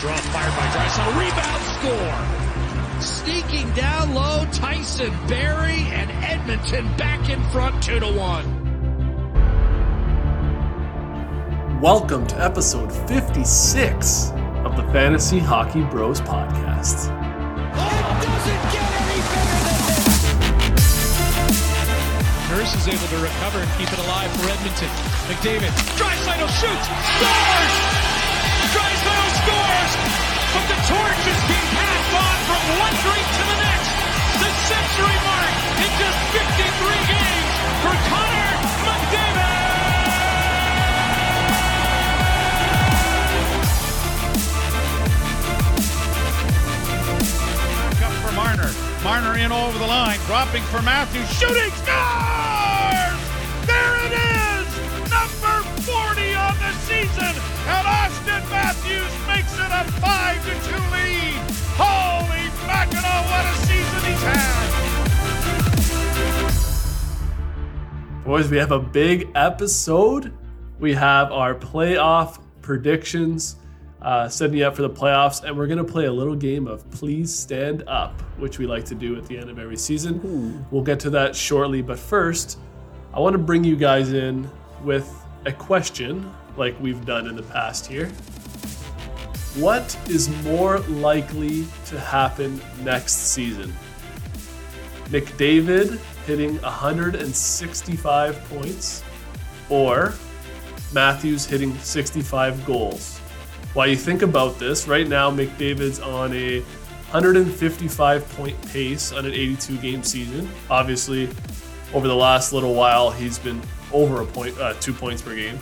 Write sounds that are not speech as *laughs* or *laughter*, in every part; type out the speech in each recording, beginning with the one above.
draw fired by Draisaitl. Rebound score. Sneaking down low, Tyson Barrie and Edmonton back in front, two to one. Welcome to episode 56 of the Fantasy Hockey Bros podcast. It doesn't get any better than this. Nurse is able to recover and keep it alive for Edmonton. McDavid, Draisaitl shoots, scores! Draisaitl scores! But the torch is being passed on from one drink to the next. The century mark in just 53 games for Connor McDavid! Up for Marner. Marner in over the line, dropping for Matthews, shooting, scores! There it is! Number 40 on the season, and Auston Matthews makes it a 5 to 2 lead. Holy mackerel, what a season he's had! Boys, we have a big episode. We have our playoff predictions, uh, setting you up for the playoffs, and we're going to play a little game of Please Stand Up, which we like to do at the end of every season. We'll get to that shortly, but first, I want to bring you guys in with a question like we've done in the past here. What is more likely to happen next season? McDavid hitting 165 points or Matthews hitting 65 goals. While you think about this, right now McDavid's on a 155 point pace on an 82 game season. Obviously, over the last little while, he's been over a point, uh, two points per game.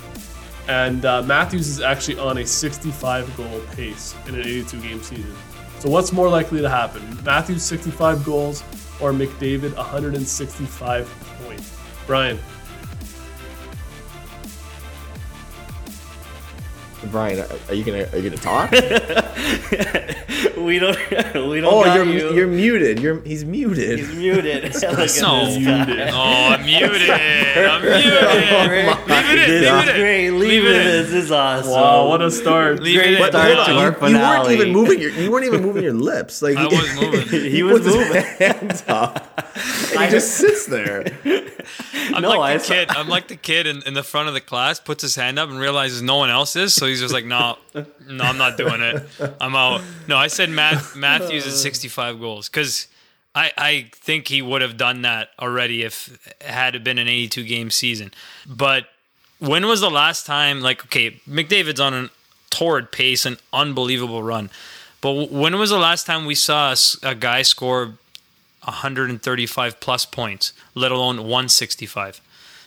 And uh, Matthews is actually on a 65 goal pace in an 82 game season. So, what's more likely to happen? Matthews 65 goals or McDavid 165 points? Brian. Brian, are you gonna are you gonna talk? *laughs* we don't. We don't. oh, got you're you. you're muted. You're he's muted. He's muted. Look at No. Oh, I'm muted. *laughs* I'm muted. Great. Leave it in. This Leave is it in. great. Leave, Leave it it in. in. This is awesome. Wow, what a start. Leave it Great in. But start hold to our you, you weren't even moving your you weren't even moving your lips. Like I was *laughs* moving. he was puts his moving. hands up. And he just sits there. I'm No, I like the saw- kid. I'm like the kid in, in the front of the class, puts his hand up and realizes no one else is, so he's just like, no, no, I'm not doing it. I'm out. No, I said Matt, Matthews is 65 goals because I I think he would have done that already if it had been an 82 game season. But when was the last time? Like, okay, McDavid's on a torrid pace, an unbelievable run. But when was the last time we saw a guy score 135 plus points, let alone 165?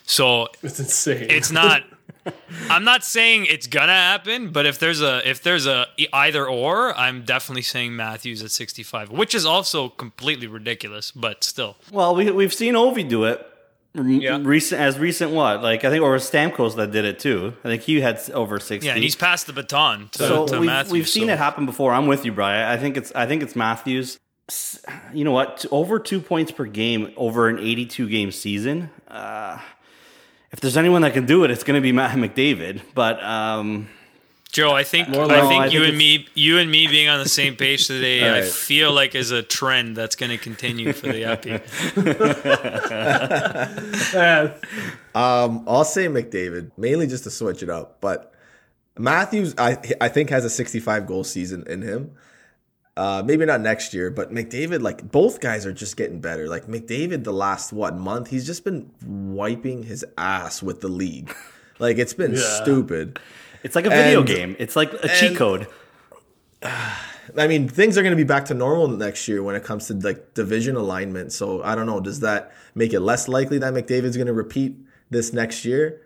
So It's insane. it's not. *laughs* I'm not saying it's gonna happen, but if there's a if there's a either or, I'm definitely saying Matthews at 65, which is also completely ridiculous, but still. Well, we we've seen Ovi do it. Yeah. Recent as recent what? Like I think or Stamkos that did it too. I think he had over sixty. Yeah, and he's passed the baton to, so to we've, Matthews. we've seen so- it happen before. I'm with you, Brian. I think it's I think it's Matthews. You know what? Over two points per game over an 82 game season. Uh, if there's anyone that can do it, it's going to be Matt *laughs* McDavid. But um, Joe, I think More I like- think I you think and me you and me being on the same page today, I feel like is a trend that's going to continue for the *laughs* Epi. Um, I'll say McDavid mainly just to switch it up, but Matthews I I think has a 65 goal season in him. Uh, maybe not next year, but McDavid, like both guys are just getting better. Like McDavid, the last what month, he's just been wiping his ass with the league. Like it's been Yeah. stupid. it's like a video And- game. It's like a cheat and- code. *sighs* I mean, things are going to be back to normal next year when it comes to like division alignment. So I don't know. Does that make it less likely that McDavid's going to repeat this next year?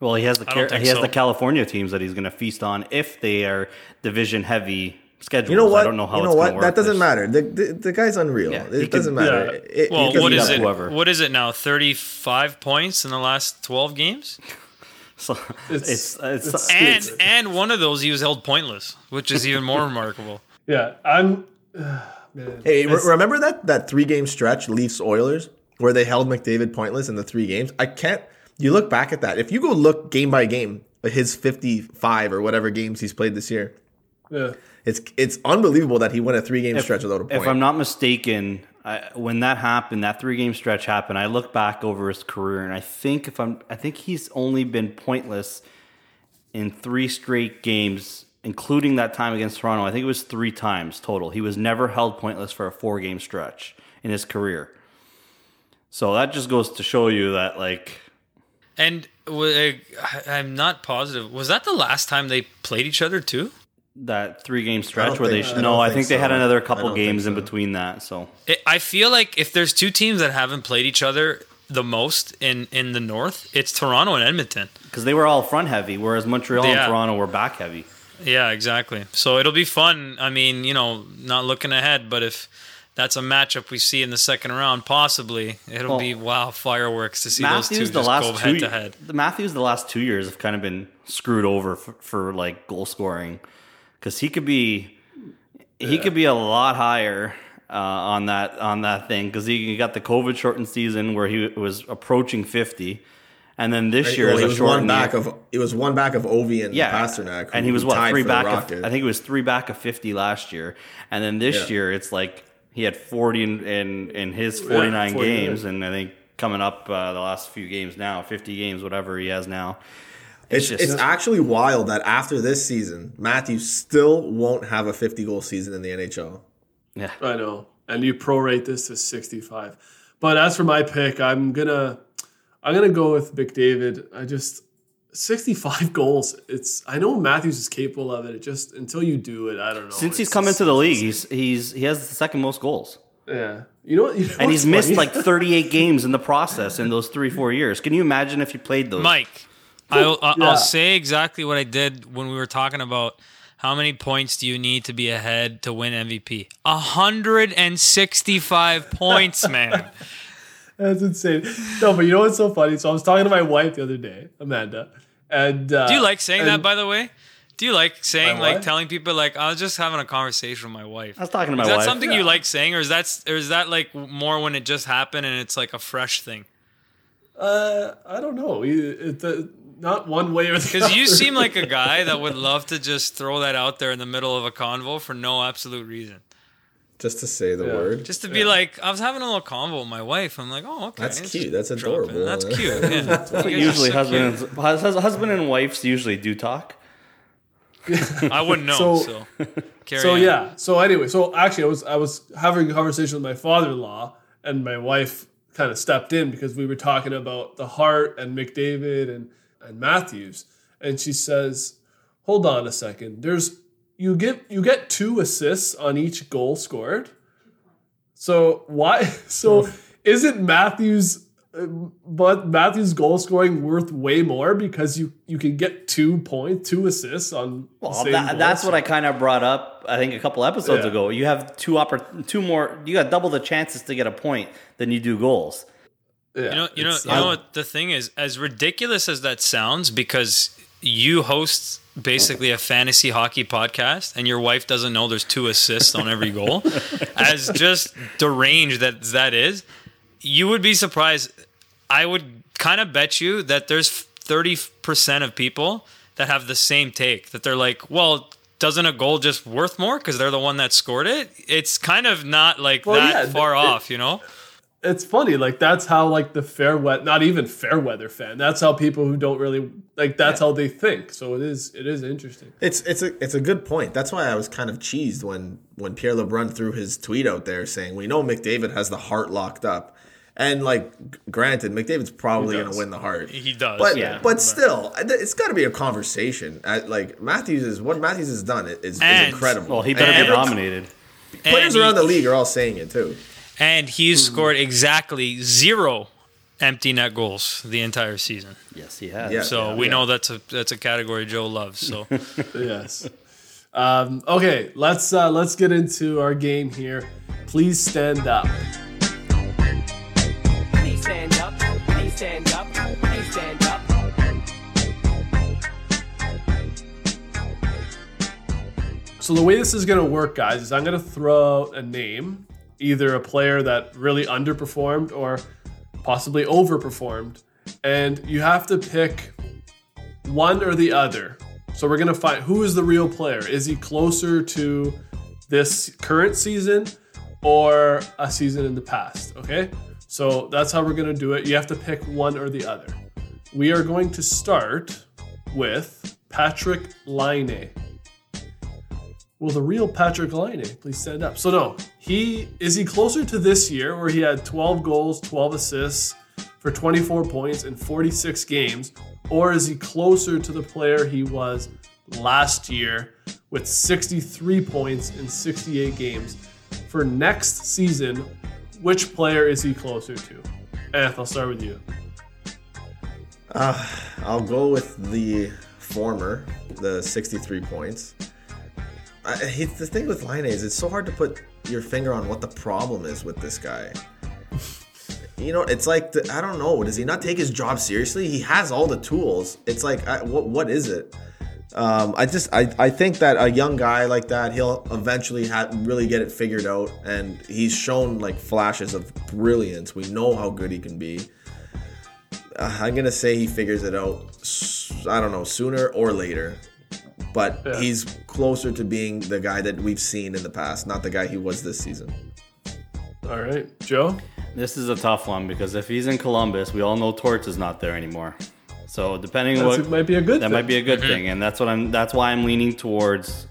Well, he has the I don't Car- he has so. the California teams that he's going to feast on if they are division heavy schedules. You know what? I don't know how you know it's what? work That doesn't this- matter. The, the, the guy's unreal. Yeah, it doesn't matter. yeah. It- Well, he could what beat is up it? whoever. What is it now? 35 points in the last 12 games? So it's it's, it's- And and one of those he was held pointless, which is even more *laughs* remarkable. Yeah, I'm. *sighs* man, Hey, re- remember that that three game stretch, Leafs Oilers, where they held McDavid pointless in the three games? I can't. You look back at that. If you go look game by game, his fifty five or whatever games he's played this year, Yeah. It's it's unbelievable that he went a three game stretch without a point. If I'm not mistaken, I, when that happened, that three game stretch happened. I look back over his career, and I think if I'm, I think he's only been pointless in three straight games, including that time against Toronto. I think it was three times total. He was never held pointless for a four game stretch in his career. So that just goes to show you that, like, And I'm not positive. Was that the last time they played each other too? That three game stretch don't where they think- sh- I no, I think think they had another couple don't think games in between that. So It, I feel like if there's two teams that haven't played each other the most in in the North, it's Toronto and Edmonton. because they were all front heavy, whereas Montreal and Toronto were back heavy. Yeah, exactly. So it'll be fun. I mean, you know, not looking ahead, but if that's a matchup we see in the second round, possibly it'll Well, be wow fireworks to see those two Matthews just the last go two head to head. the Matthews the last two years have kind of been screwed over for, for like goal scoring because he could be he could be a lot higher uh, on that on that thing because he got the COVID shortened season where he was approaching fifty, and then this year Well, a was one back year. of it was one back of Ovi and yeah, Pastrnak, and he was what three back. Of, I think it was three back of fifty last year, and then this Yeah. year it's like he had forty in in, in his forty nine 49. games, and I think coming up uh, the last few games now, fifty games, whatever he has now. It's, just- it's actually wild that after this season, Matthews still won't have a 50 goal season in the NHL. Yeah, I know. And you prorate this to 65. But as for my pick, I'm gonna I'm gonna go with McDavid. I just 65 *laughs* goals. It's I know Matthews is capable of it. It just until you do it, I don't know. since he's come just- into the league, he's he's he has the second most goals, yeah. You know, what- you know and he's what's missed like *laughs* thirty eight games in the process in those three four years. Can you imagine if he played those? Mike, I'll, I'll, Yeah. I'll say exactly what I did when we were talking about how many points do you need to be ahead to win MVP? 165 points, *laughs* man. That's insane. No, but you know what's so funny? So I was talking to my wife the other day, Amanda, and uh, Do you like saying that, by the way? Do you like saying, like, telling people, like, I was just having a conversation with my wife? I was talking to my wife. Is that wife. something you like saying, or is that, or is that like more when it just happened and it's like a fresh thing? Uh, I don't know. It, it, not one way or the Because you seem like a *laughs* guy that would love to just throw that out there in the middle of a convo for no absolute reason. Just to say the Yeah. word. Just to be like, I was having a little convo with my wife. I'm like, oh, okay. That's It's cute. just That's dropping. adorable. That's cute. *laughs* Yeah. You guys Usually, so husband cute. and, husband and wives usually do talk. *laughs* I wouldn't know. So- So, carry so on. yeah so anyway so actually i was i was having a conversation with my father-in-law and my wife kind of stepped in because we were talking about the Hart and mcdavid and and matthews and she says hold on a second there's you get you get two assists on each goal scored so why *laughs* so hmm. isn't matthews but Matthews' goal scoring worth way more because you you can get two points, two assists on. the Well, same that, that's what I kind of brought up. I think a couple episodes Yeah. ago. You have two oppor- two more. You got double the chances to get a point than you do goals. Yeah, You know, you know, you know what the thing is. As ridiculous as that sounds, because you host basically a fantasy hockey podcast, and your wife doesn't know there's two assists on every goal. *laughs* as just deranged that that is, you would be surprised. I would kind of bet you that there's thirty percent of people that have the same take. That they're like, well. Doesn't a goal just worth more because they're the one that scored it? It's kind of not like Well, that yeah, far it- off, you know. It's funny like that's how like the fair weather not even fair weather fan that's how people who don't really like that's how they think so it is it is interesting It's it's a it's a good point. That's why I was kind of cheesed when when Pierre LeBrun threw his tweet out there saying we know McDavid has the Hart locked up, and like granted McDavid's probably going to win the Hart. He does, but yeah. but still, it's got to be a conversation. Uh, Like Matthews is what Matthews has done is, is And- incredible. Well, he better And be nominated. Players And around the league are all saying it too. And he's Hmm. scored exactly zero empty net goals the entire season. Yes, he has. Yeah. So we know that's a that's a category Joe loves. So *laughs* yes um, okay let's uh, let's get into our game here please stand up Please stand up. Please stand up. Please stand up. So the way this is going to work, guys, is I'm going to throw out a name, either a player that really underperformed or possibly overperformed, and you have to pick one or the other. So we're gonna find who is the real player. Is he closer to this current season or a season in the past? Okay. So that's how we're gonna do it. You have to pick one or the other. We are going to start with Patrik Laine. Will the real Patrik Laine please stand up? So no, he is he closer to this year where he had 12 goals, 12 assists for 24 points in 46 games, or is he closer to the player he was last year with 63 points in 68 games? For next season, which player is he closer to? Anth, I'll start with you. Uh, I'll go with the former, the 63 points. I, he, the thing with Laine is it's so hard to put your finger on what the problem is with this guy. *laughs* You know, it's like the, I don't know. Does he not take his job seriously? He has all the tools. It's like I, what what is it? Um, I just I, I think that a young guy like that he'll eventually ha- really get it figured out, and he's shown like flashes of brilliance. We know how good he can be. Uh, I'm gonna say he figures it out. I don't know sooner or later, but Yeah. he's closer to being the guy that we've seen in the past, not the guy he was this season. All right, Joe. This is a tough one because if he's in Columbus, we all know Torts is not there anymore. So depending That's, what it might be a good. that thing. might be a good thing, and that's what I'm. That's why I'm leaning towards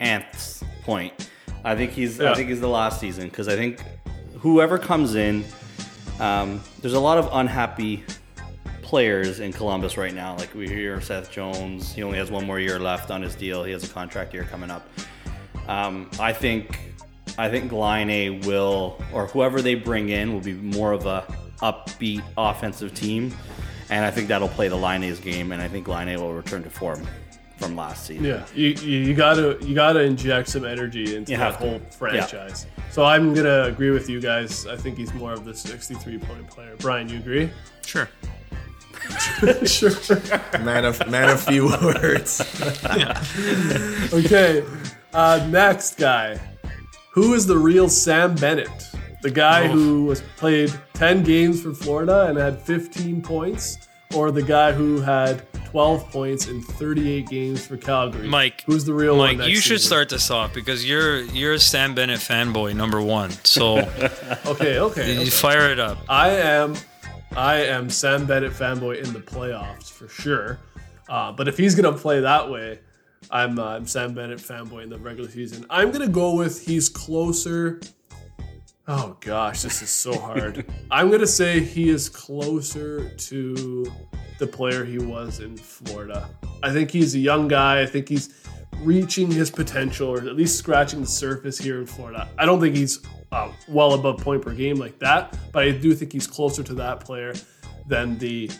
Ant's point. I think he's. Yeah. I think he's the last season because I think whoever comes in, um, there's a lot of unhappy players in Columbus right now. Like we hear Seth Jones, he only has one more year left on his deal. He has a contract year coming up. Um, I think I think Laine will or whoever they bring in will be more of a upbeat offensive team, and I think that'll play the Laine's game, and I think Laine will return to form from last season. Yeah, you, you, you gotta you gotta inject some energy into You that have to. whole franchise. So I'm gonna agree with you guys. I think he's more of the 63 point player. Brian, you agree? Sure. Sure. *laughs* Man of man of few words. *laughs* Okay. Uh, next guy. Who is the real Sam Bennett? The guy who was played 10 games for Florida and had 15 points, or the guy who had 12 points in 38 games for Calgary? Mike, Who's the real one? Mike, next you should season? start this off because you're you're a Sam Bennett fanboy number one. So *laughs* Okay, okay. you okay. fire it up. I am, I am Sam Bennett fanboy in the playoffs for sure. Uh, but if he's gonna play that way, I'm, uh, I'm Sam Bennett fanboy in the regular season. I'm gonna go with he's closer. Oh gosh, this is so hard. *laughs* I'm gonna say he is closer to the player he was in Florida. I think he's a young guy. I think he's reaching his potential, or at least scratching the surface here in Florida. I don't think he's uh, well above point per game like that, but I do think he's closer to that player than the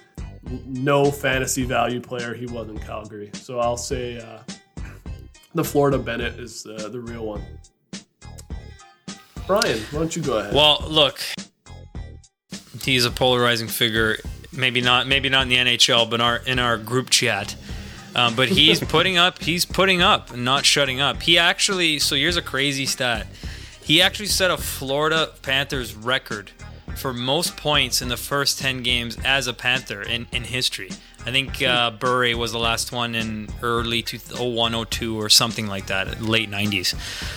no fantasy value player he was in Calgary. So I'll say uh, the Florida Bennett is uh, the real one. Brian, why don't you go ahead? Well, look, he's a polarizing figure. Maybe not, maybe not in the NHL, but our in our group chat. Um, but he's putting up, he's putting up, and not shutting up. He actually, so here's a crazy stat. He actually set a Florida Panthers record for most points in the first 10 games as a Panther in, in history. I think uh, was the last one in early 01, 02 or something like that, late 90s.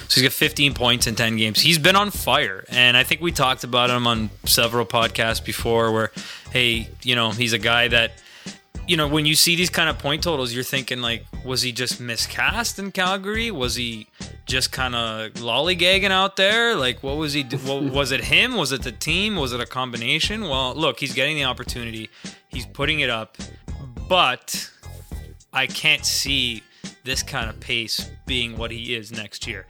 So he's got 15 points in 10 games. He's been on fire. And I think we talked about him on several podcasts before where, hey, you know, he's a guy that you know, when you see these kind of point totals, you're thinking like, was he just miscast in Calgary? Was he just kind of lollygagging out there? Like, what was he? do- *laughs* was it him? Was it the team? Was it a combination? Well, look, he's getting the opportunity. He's putting it up, but I can't see this kind of pace being what he is next year.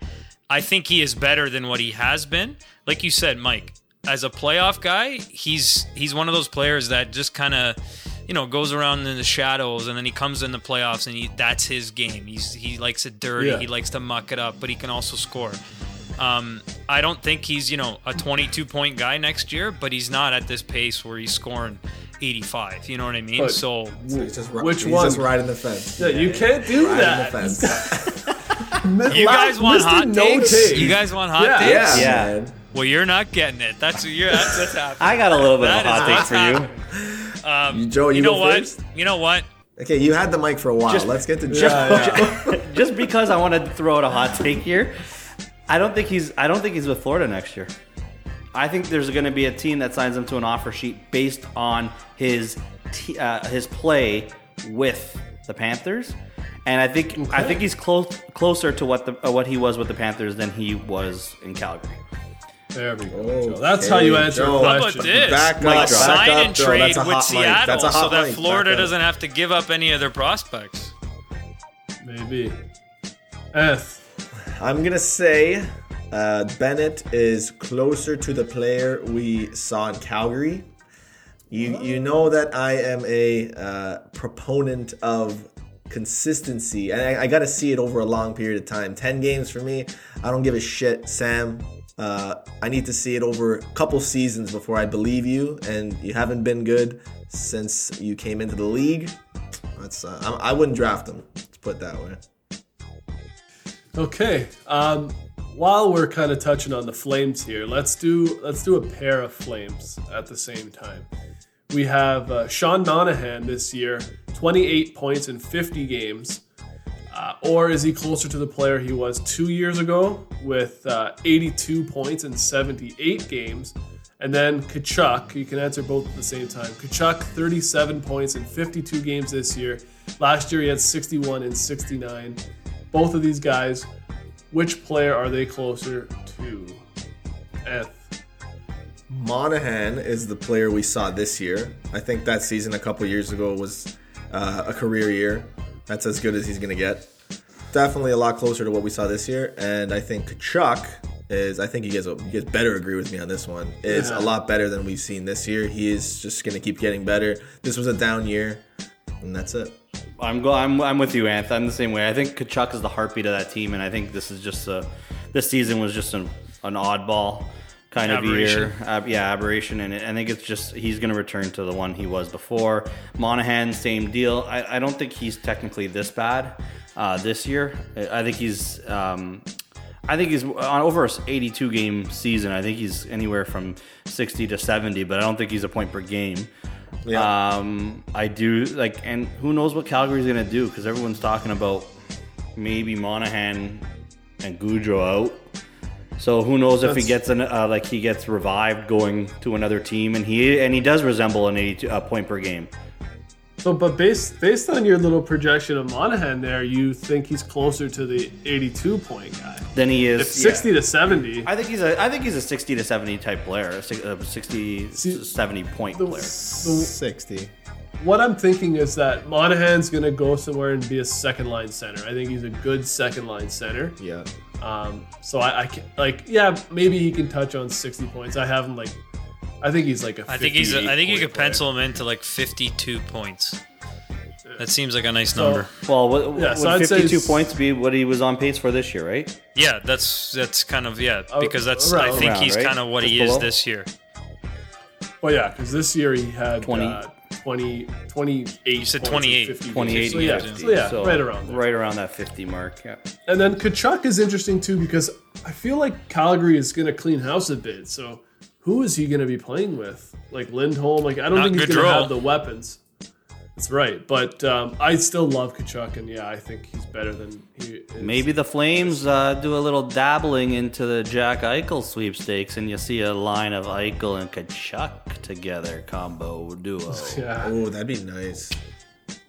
I think he is better than what he has been. Like you said, Mike, as a playoff guy, he's he's one of those players that just kind of you know goes around in the shadows and then he comes in the playoffs and he that's his game. He's he likes it dirty. Yeah. He likes to muck it up, but he can also score. Um, I don't think he's you know a 22 point guy next year, but he's not at this pace where he's scoring 85. You know what I mean? But- so He's just, ri- Which he's one? just riding the fence. Yeah, you can't do Riding that. the fence. *laughs* you guys want Mr. hot No takes? Take. You guys want hot Yeah. takes? Yeah, Yeah. man. Well, you're not getting it. That's what you're that's what's happening. I got a little bit That of hot take for you. Happening. Um, You- Joe, you know go what? first? You know what? Okay, you had the mic for a while. Just- Let's get to just, Joe. *laughs* just because I want to throw out a hot take here, I don't think he's I don't think he's with Florida next year. I think there's going to be a team that signs him to an offer sheet based on his t- uh, his play with the Panthers, and I think I think he's close closer to what the uh, what he was with the Panthers than he was in Calgary. There we go. Okay, Joe. That's how you answer Joe. a How question. about this? Back like up, a back sign up, and trade with hot mic. Seattle That's a so that mic. Florida Back doesn't have to give up any of their prospects. Maybe. Eth. I'm gonna say uh, Bennett is closer to the player we saw in Calgary. You you know that I am a uh, proponent of consistency, and I, I got to see it over a long period of time. Ten games for me, I don't give a shit, Sam. Uh, I need to see it over a couple seasons before I believe you, and you haven't been good since you came into the league. That's uh, I, I wouldn't draft him. Let's put it that way. Okay. Um, while we're kind of touching on the flames here, let's do let's do a pair of flames at the same time. We have uh, Sean Monahan this year, 28 points in 50 games. Uh, or is he closer to the player he was two years ago with uh, 82 points in 78 games? And then Tkachuk, you can answer both at the same time. Tkachuk, 37 points in 52 games this year. Last year he had 61 and 69. Both of these guys, which player are they closer to? Eth. Monahan is the player we saw this year. I think that season a couple years ago was uh, a career year. That's as good as he's going to get. Definitely a lot closer to what we saw this year. And I think Tkachuk is, I think you guys, you guys better agree with me on this one, is a lot better than we've seen this year. He is just going to keep getting better. This was a down year, and that's it. I'm go. I'm, I'm with you, Anth. I'm the same way. I think Tkachuk is the heartbeat of that team, and I think this is just a. This season was just an, an oddball kind of year. Ab- yeah, aberration, and I think it's just he's going to return to the one he was before. Monahan, same deal. I, I don't think he's technically this bad uh, this year. I think he's. Um, I think he's on over a 82 game season. I think he's anywhere from 60 to 70, but I don't think he's a point per game. Yeah. Um, I do like, and who knows what Calgary's gonna do because everyone's talking about maybe Monahan and Gaudreau out. So who knows if he gets an uh, like he gets revived going to another team, and he and he does resemble an 82 uh, point per game. So, but based based on your little projection of Monahan there, you think he's closer to the 82 point guy. than he is If 60 yeah. to 70. I think he's a I think he's a 60 to 70 type player, a six- a 60 See, 70 point the- player. the- 60. what I'm thinking is that Monahan's going to go somewhere and be a second line center. I think he's a good second line center. Yeah. Um, so I, I can, like, yeah, maybe he can touch on 60 points. I have him like, I think he's like a. I think he's. A, I think you 58 could player. pencil him into like 52 points. That seems like a nice So- number. Well, what, Yeah, would so I'd say 52 points be what he was on pace for this year, right? Yeah, that's that's kind of yeah because that's around- I think around, he's right? kind of what he Just is this year. Well, yeah, because this year he had 20. 20, uh, 20 28. You said points 28. 28. So yeah, games. so yeah, right around there. Right around that 50 mark. Yeah. And then Tkachuk is interesting too because I feel like Calgary is going to clean house a bit. So who is he going to be playing with? Like Lindholm? Like I don't Not think he's going to have the weapons. That's right, but um, I still love Tkachuk, and yeah, I think he's better than he is. Maybe the Flames uh, do a little dabbling into the Jack Eichel sweepstakes, and you see a line of Eichel and Tkachuk together combo duo. *laughs* Yeah, Oh, that'd be nice.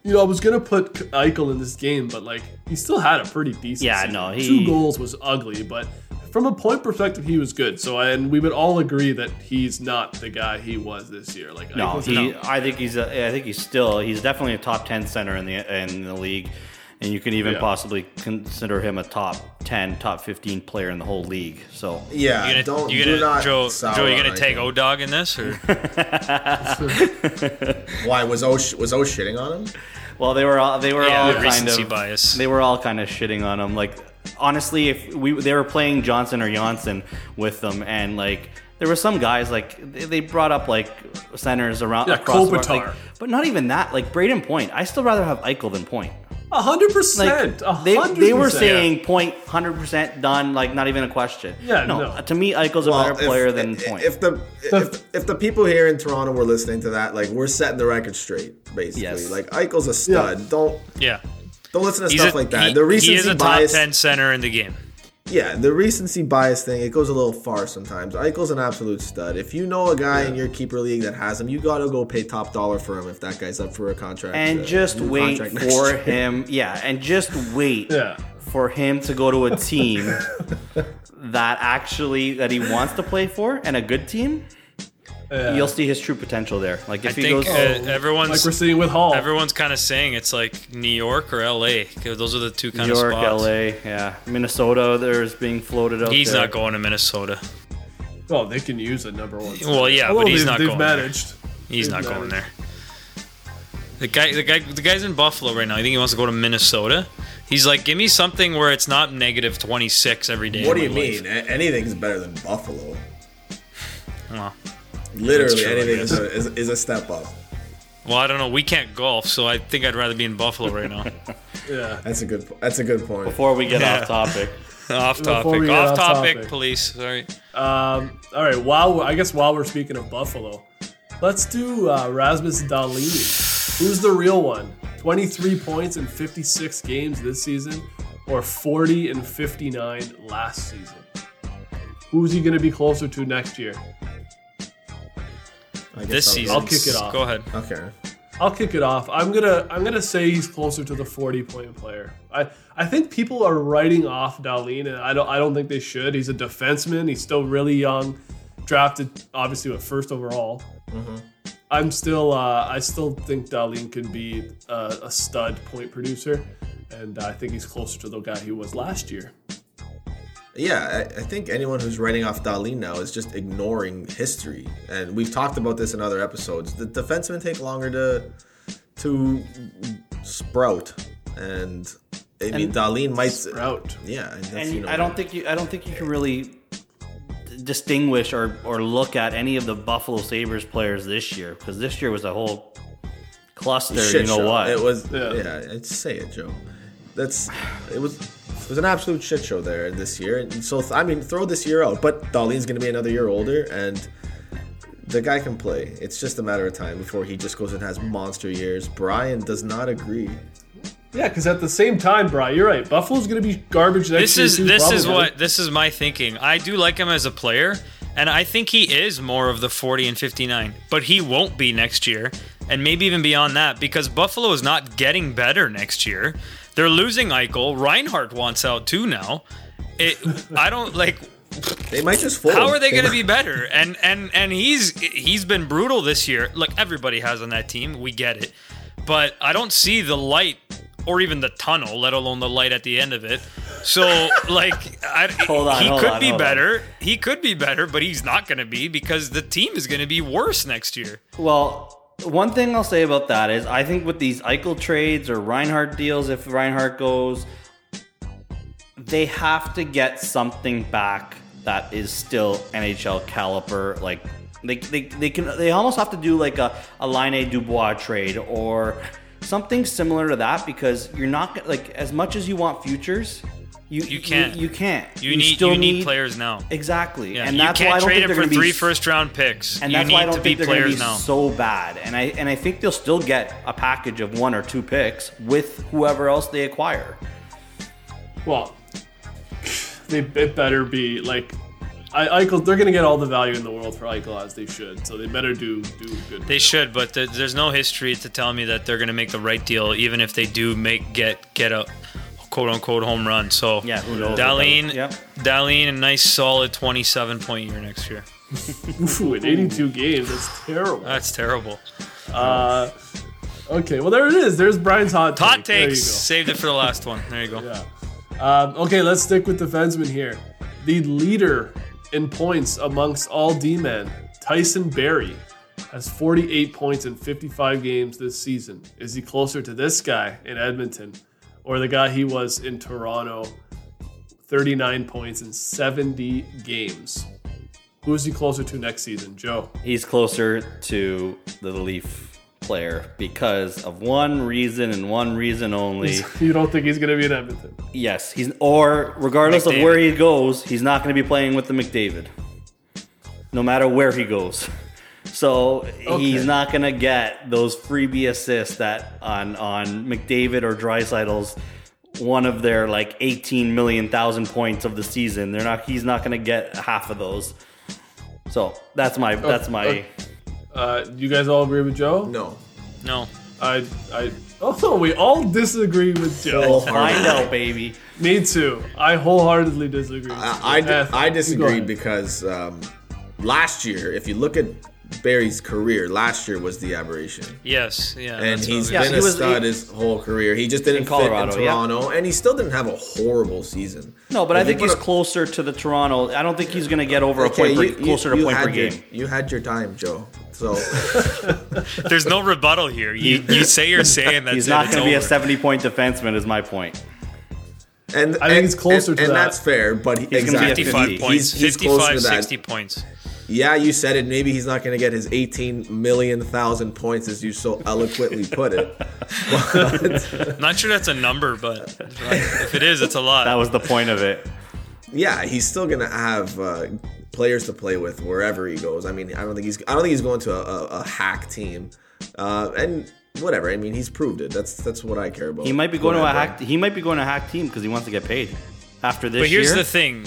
you know, I was gonna put Eichel in this game, but like he still had a pretty decent. Yeah, season. no, he- two goals was ugly, but from a point perspective, he was good. So, and we would all agree that he's not the guy he was this year. Like, No, Eichel's he. not- I think he's. A, I think he's still. He's definitely a top 10 center in the in the league, and you can even Yeah. possibly consider him a top 10, top 15 player in the whole league. So Yeah, You gonna, don't you gonna not Joe? sour Joe, you gonna take Eichel. O Dog in this or? *laughs* Why was O was O shitting on him? Well, they were all they were Yeah, all kind of bias. They were all kind of shitting on him. Like honestly, if we they were playing Johnson or Janssen with them, and like there were some guys like they they brought up like centers around Yeah, across the board, Kopitar. like, but not even that. Like Brayden Point, I still rather have Eichel than Point. A hundred percent. They, they were percent. saying point hundred percent done, like not even a question. Yeah, no. no. To me, Eichel's a Well, better player if, than if, Point. If the if, if the people here in Toronto were listening to that, like we're setting the record straight, basically. Yes. Like Eichel's a stud. Don't Yeah. Don't listen to He's stuff a, like that. he, the he recency is a bias. top 10 center in the game. Yeah, the recency bias thing, it goes a little far sometimes. Eichel's an absolute stud. If you know a guy in your keeper league that has him, you gotta go pay top dollar for him if that guy's up for a contract. and uh, just wait for him. *laughs* Yeah, and just wait Yeah. for him to go to a *laughs* team that actually that he wants to play for and a good team. Yeah. You'll see his true potential there. Like I if he think goes, uh, everyone's like we're seeing with Hall. everyone's kind of saying it's like New York or LA. 'cause Those are the two kind New York, of spots. LA, yeah, Minnesota. There's being floated out. He's there. not going to Minnesota. Well, they can use a number one. Well, yeah, Although but he's not they've going there. managed. He's They've not going there. The guy, the guy, the guy's in Buffalo right now. I think he wants to go to Minnesota. He's like, give me something where it's not negative twenty six every day. What do you life." mean? A- anything's better than Buffalo. Well, Literally true, anything is a, is, is a step up. well, I don't know. We can't golf, so I think I'd rather be in Buffalo right now. *laughs* Yeah. That's a good. That's a good point. Before we get Yeah. *laughs* off topic, off topic. Off off topic. topic. Police. Sorry. Um, all right. While I guess while we're speaking of Buffalo, let's do uh, Rasmus Dahlin. Who's the real one? 23 points in 56 games this season, or 40 and 59 last season. Who's he going to be closer to next year? I guess This I'll- season. I'll kick it off. Go ahead. Okay. I'll kick it off. I'm gonna I'm gonna say he's closer to the 40 point player. I, I think people are writing off Dahlin, and I don't I don't think they should. He's a defenseman. He's still really young, drafted obviously with first overall. I'm still uh, I still think Dahlin can be a, a stud point producer, and I think he's closer to the guy he was last year. Yeah, I, I think anyone who's writing off Dahlin now is just ignoring history, and we've talked about this in other episodes. The defensemen take longer to to sprout, and I mean And- Dahlin might Sprout. Yeah, and, that's, and you know, I don't think you, I don't think you can really distinguish or or look at any of the Buffalo Sabres players this year because this year was a whole cluster. shit you know show. what? It was Yeah. yeah. I'd say it, Joe. That's it was it was an absolute shit show there this year. And so I mean, throw this year out. But Dahlin's going to be another year older, and the guy can play. It's just a matter of time before he just goes and has monster years. Brian does not agree. Yeah, because at the same time, Bri, you're right. Buffalo's gonna be garbage next this year. is too, this is what this is my thinking. I do like him as a player, and I think he is more of the 40 and 59. But he won't be next year, and maybe even beyond that, because Buffalo is not getting better next year. They're losing Eichel. Reinhart wants out too now. It, I don't like. They might just fold. How are they going to be better? And and and he's he's been brutal this year. Look, everybody has on that team. We get it, but I don't see the light or even the tunnel, let alone the light at the end of it. So *laughs* like, I, Hold on, he hold could on, be hold on. better. He could be better, but he's not going to be because the team is going to be worse next year. Well, one thing I'll say about that is I think with these Eichel trades or Reinhart deals, if Reinhart goes, they have to get something back that is still NHL caliber. Like they, they, they can they almost have to do like a, a Laine Dubois trade or something similar to that because you're not like as much as you want futures. You, You can't. You, can't. You, need still you need, players now. Exactly. Yeah, and you that's can't why I don't trade think him they're for going three be first round picks. and you that's need why I to don't be think they're going to players be now. so bad. And I and I think they'll still get a package of one or two picks with whoever else they acquire. Well, they it better be like I, Eichel. They're gonna get all the value in the world for Eichel as they should. So they better do do good. They should, but th- there's no history to tell me that they're going to make the right deal, even if they do make get get a quote unquote home run. So Yeah, who knows? Dahlin, Yep. Dahlin, a nice solid 27 point year next year. *laughs* Ooh, in 82 games, that's terrible. That's terrible. Uh, okay, well there it is. There's Brian's hot take. Hot There you takes. go. Saved it for the last one. There you go. Yeah. Um, okay, let's stick with defensemen here. The leader in points amongst all D-men, Tyson Barrie, has 48 points in 55 games this season. Is he closer to this guy in Edmonton or the guy he was in Toronto, 39 points in 70 games? Who is he closer to next season, Joe? He's closer to the Leaf player because of one reason and one reason only. You don't think he's going to be in Edmonton? yes, he's or regardless of where he goes, he's not going to be playing with the McDavid. No matter where he goes. So he's not going to get those freebie assists that on on McDavid or Draisaitl's one of their like 18 million thousand points of the season. They're not he's not going to get half of those. So that's my that's my okay. Uh, you guys all agree with Joe? No. No. I, I, oh, we all disagree with Joe. find out, baby. Me too. I wholeheartedly disagree. I. I, I disagree because um, last year, if you look at Barrie's career, last year was the aberration. Yes. Yeah. And he's what we- Yeah, been he a was- stud he- his whole career. He just didn't Colorado, fit in yeah. Toronto, and he still didn't have a horrible season. No, but I If you think he's a- closer to the Toronto. I don't think he's going to get over a Okay, point per, you- you- closer to you point per had your- game. You had your time, Joe. So *laughs* There's no rebuttal here. You *laughs* you say you're saying that He's not going to be a 70 point defenseman, is my point. and I think and- he's closer and, to and that. that's fair. But he, He's gonna be a exactly. 55 points. he's- he's 55, 60 points. Yeah, you said it. Maybe he's not going to get his 18 million thousand points, as you so eloquently put it. But *laughs* not sure that's a number, but if it is, it's a lot. That was the point of it. yeah, he's still going to have uh, players to play with wherever he goes. I mean, I don't think he's. I don't think he's going to a, a, a hack team. Uh, and whatever. I mean, he's proved it. That's that's what I care about. He might be going to a hack. He might be going to a hack team because he wants to get paid after this But here's year. the thing.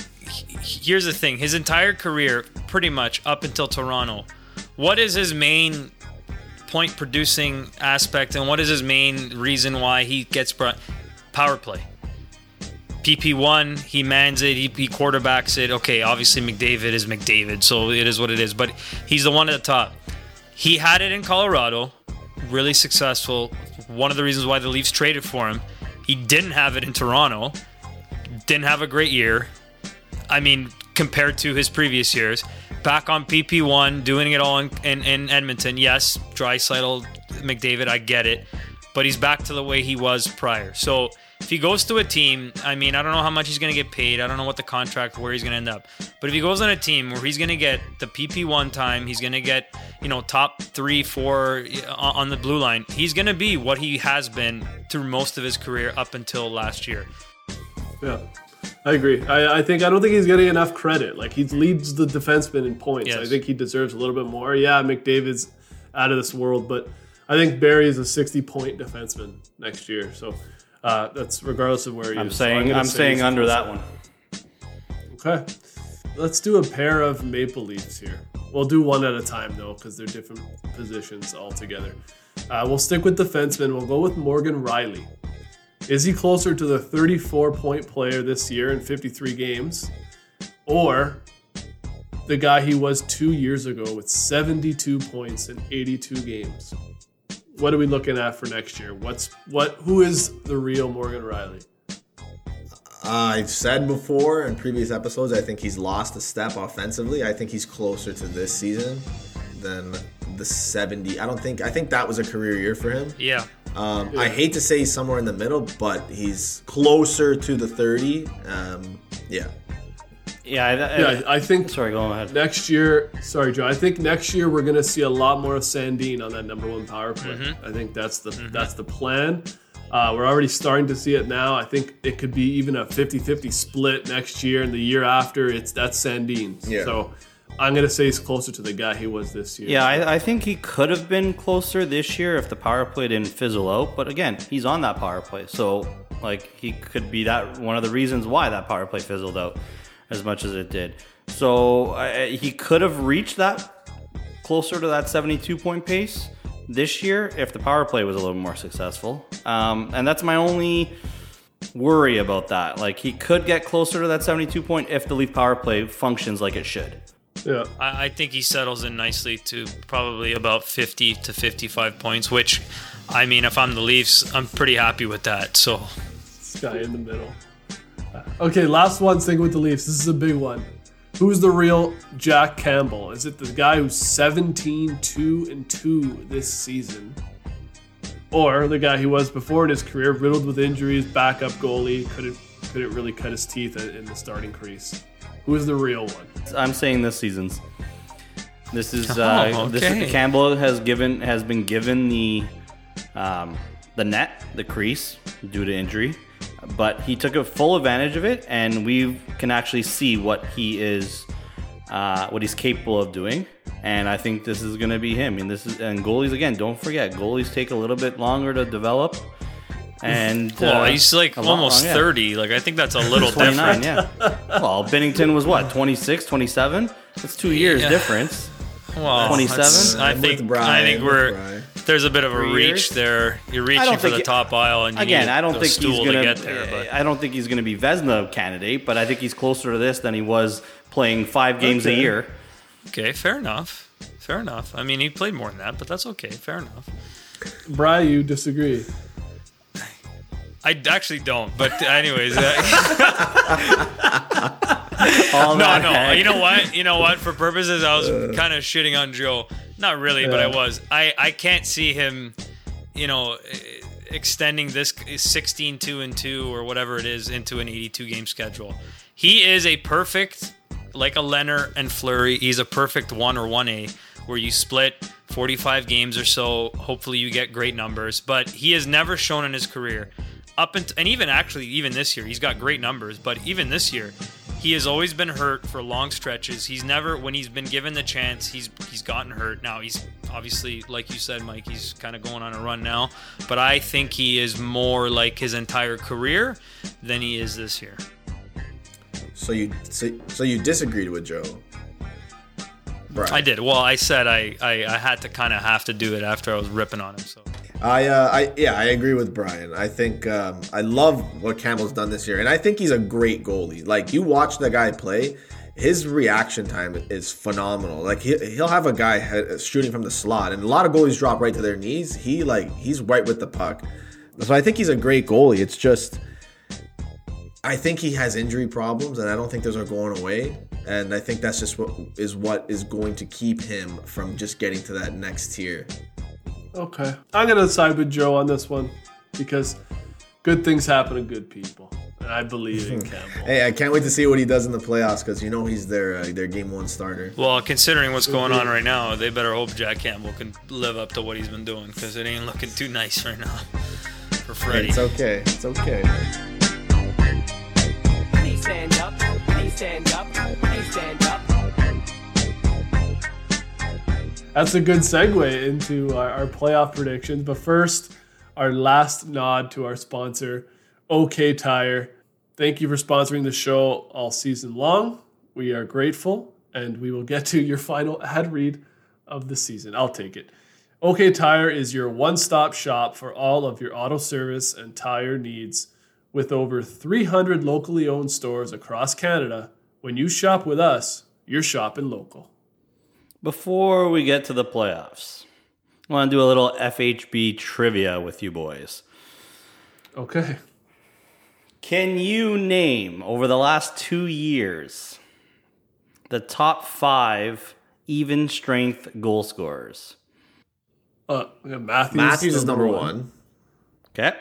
Here's the thing. His entire career, pretty much up until Toronto, what is his main point producing aspect, and what is his main reason why he gets brought? Power play. PP one, he mans it, he, he quarterbacks it. Okay, obviously McDavid is McDavid, so it is what it is. But he's the one at the top. He had it in Colorado, really successful. One of the reasons why the Leafs traded for him. He didn't have it in Toronto didn't have a great year. I mean, compared to his previous years. Back on PP1, doing it all in, in, in Edmonton. Yes, Draisaitl, McDavid, I get it. But he's back to the way he was prior. So if he goes to a team, I mean, I don't know how much he's going to get paid. I don't know what the contract, where he's going to end up. But if he goes on a team where he's going to get the PP1 time, he's going to get, you know, top three, four uh, on the blue line, he's going to be what he has been through most of his career up until last year. Yeah, I agree. I, I think I don't think he's getting enough credit. Like he leads the defenseman in points. Yes. I think he deserves a little bit more. Yeah, McDavid's out of this world, but I think Barrie is a 60 point defenseman next year. So uh, that's regardless of where he I'm is. So saying. gonna I'm say saying under that one. Okay. Let's do a pair of Maple Leafs here. We'll do one at a time though, because they're different positions altogether. Uh, we'll stick with defensemen. We'll go with Morgan Rielly. Is he closer to the 34 point player this year in 53 games, or the guy he was two years ago with 72 points in 82 games? What are we looking at for next year? What's what? Who is the real Morgan Rielly? Uh, I've said before in previous episodes, I think he's lost a step offensively. I think he's closer to this season than the 70. I don't think, I think that was a career year for him. Yeah. Um, I hate to say he's somewhere in the middle, but he's closer to the 30. Um, yeah. Yeah. I, I, Yeah, I think sorry. Go ahead. next year, sorry, Joe. I think next year we're gonna see a lot more of Sandin on that number one power play. I think that's the that's the plan. Uh, we're already starting to see it now. I think it could be even a 50-50 split next year and the year after. It's that's Sandin. Yeah. So I'm gonna say he's closer to the guy he was this year. Yeah, I, I think he could have been closer this year if the power play didn't fizzle out. But again, he's on that power play, so like he could be that one of the reasons why that power play fizzled out as much as it did. So he could have reached that closer to that 72 point pace this year if the power play was a little more successful. Um, and that's my only worry about that. Like he could get closer to that 72 point if the Leaf power play functions like it should. Yeah. I, I think he settles in nicely to probably about 50 to 55 points, which, I mean, if I'm the Leafs, I'm pretty happy with that. So, This guy in the middle. Okay, last one. Sticking with the Leafs. This is a big one. Who's the real Jack Campbell? Is it the guy who's 17, 2, and 2 this season? Or the guy he was before in his career, riddled with injuries, backup goalie, couldn't couldn't really cut his teeth in the starting crease? Who is the real one? I'm saying this season's. This is uh, Oh, this is, Campbell has given has been given the um, the net, the crease due to injury, but he took a full advantage of it, and we can actually see what he is, uh, what he's capable of doing. And I think this is going to be him. I mean, this is and goalies again. Don't forget, goalies take a little bit longer to develop. And Well, uh, he's like almost long, yeah. 30. Like I think that's a little 29, different. yeah. *laughs* Well, Binnington was what, 26, 27? That's two years Yeah. difference. Well, 27? I think Brian, I think we're there's a bit of a Three reach years? there. You're reaching for the he- top aisle, and you Again, need I don't think he's gonna. to get there. But I don't think he's gonna be Vezina candidate, but I think he's closer to this than he was playing five games a year. okay, fair enough. Fair enough. I mean, he played more than that, but that's okay. Fair enough. Brian, you disagree. I actually don't. But anyways, uh, *laughs* no, no. heck. You know what? You know what? For purposes, I was kind of shitting on Joe. Not really, but I was. I I can't see him. You know. Extending this 16 2 and 2 or whatever it is into an 82 game schedule. He is a perfect, like a Leonard and Fleury, he's a perfect 1 or 1A where you split 45 games or so. Hopefully, you get great numbers. But he has never shown in his career, up and, and even actually, even this year, he's got great numbers. But even this year, he has always been hurt for long stretches. He's never, when he's been given the chance, he's he's gotten hurt. Now he's obviously, like you said, Mike, he's kind of going on a run now. But I think he is more like his entire career than he is this year. So you so, so you disagreed with Joe. Brian. I did. Well, I said I I, I had to kind of have to do it after I was ripping on him. So I, uh, I, yeah, I agree with Brian. I think um, I love what Campbell's done this year, and I think he's a great goalie. Like you watch the guy play, his reaction time is phenomenal. Like he, he'll have a guy shooting from the slot, and a lot of goalies drop right to their knees. He like he's right with the puck, so I think he's a great goalie. It's just. I think he has injury problems, and I don't think those are going away. And I think that's just what is what is going to keep him from just getting to that next tier. Okay. I'm going to side with Joe on this one because good things happen to good people. And I believe in *laughs* Campbell. Hey, I can't wait to see what he does in the playoffs because you know he's their uh, their game one starter. Well, considering what's going on right now, they better hope Jack Campbell can live up to what he's been doing because it ain't looking too nice right now for Freddie. It's okay. It's okay. Please stand up. Please stand up. Please stand up. That's a good segue into our, our playoff predictions. But first, our last nod to our sponsor, OK Tire. Thank you for sponsoring the show all season long. We are grateful, and we will get to your final ad read of the season. I'll take it. OK Tire is your one stop shop for all of your auto service and tire needs. With over 300 locally owned stores across Canada, when you shop with us, you're shopping local. Before we get to the playoffs, I want to do a little FHB trivia with you boys. Okay. Can you name over the last two years the top five even strength goal scorers? Uh, we Matthews. Matthews is number one. Okay,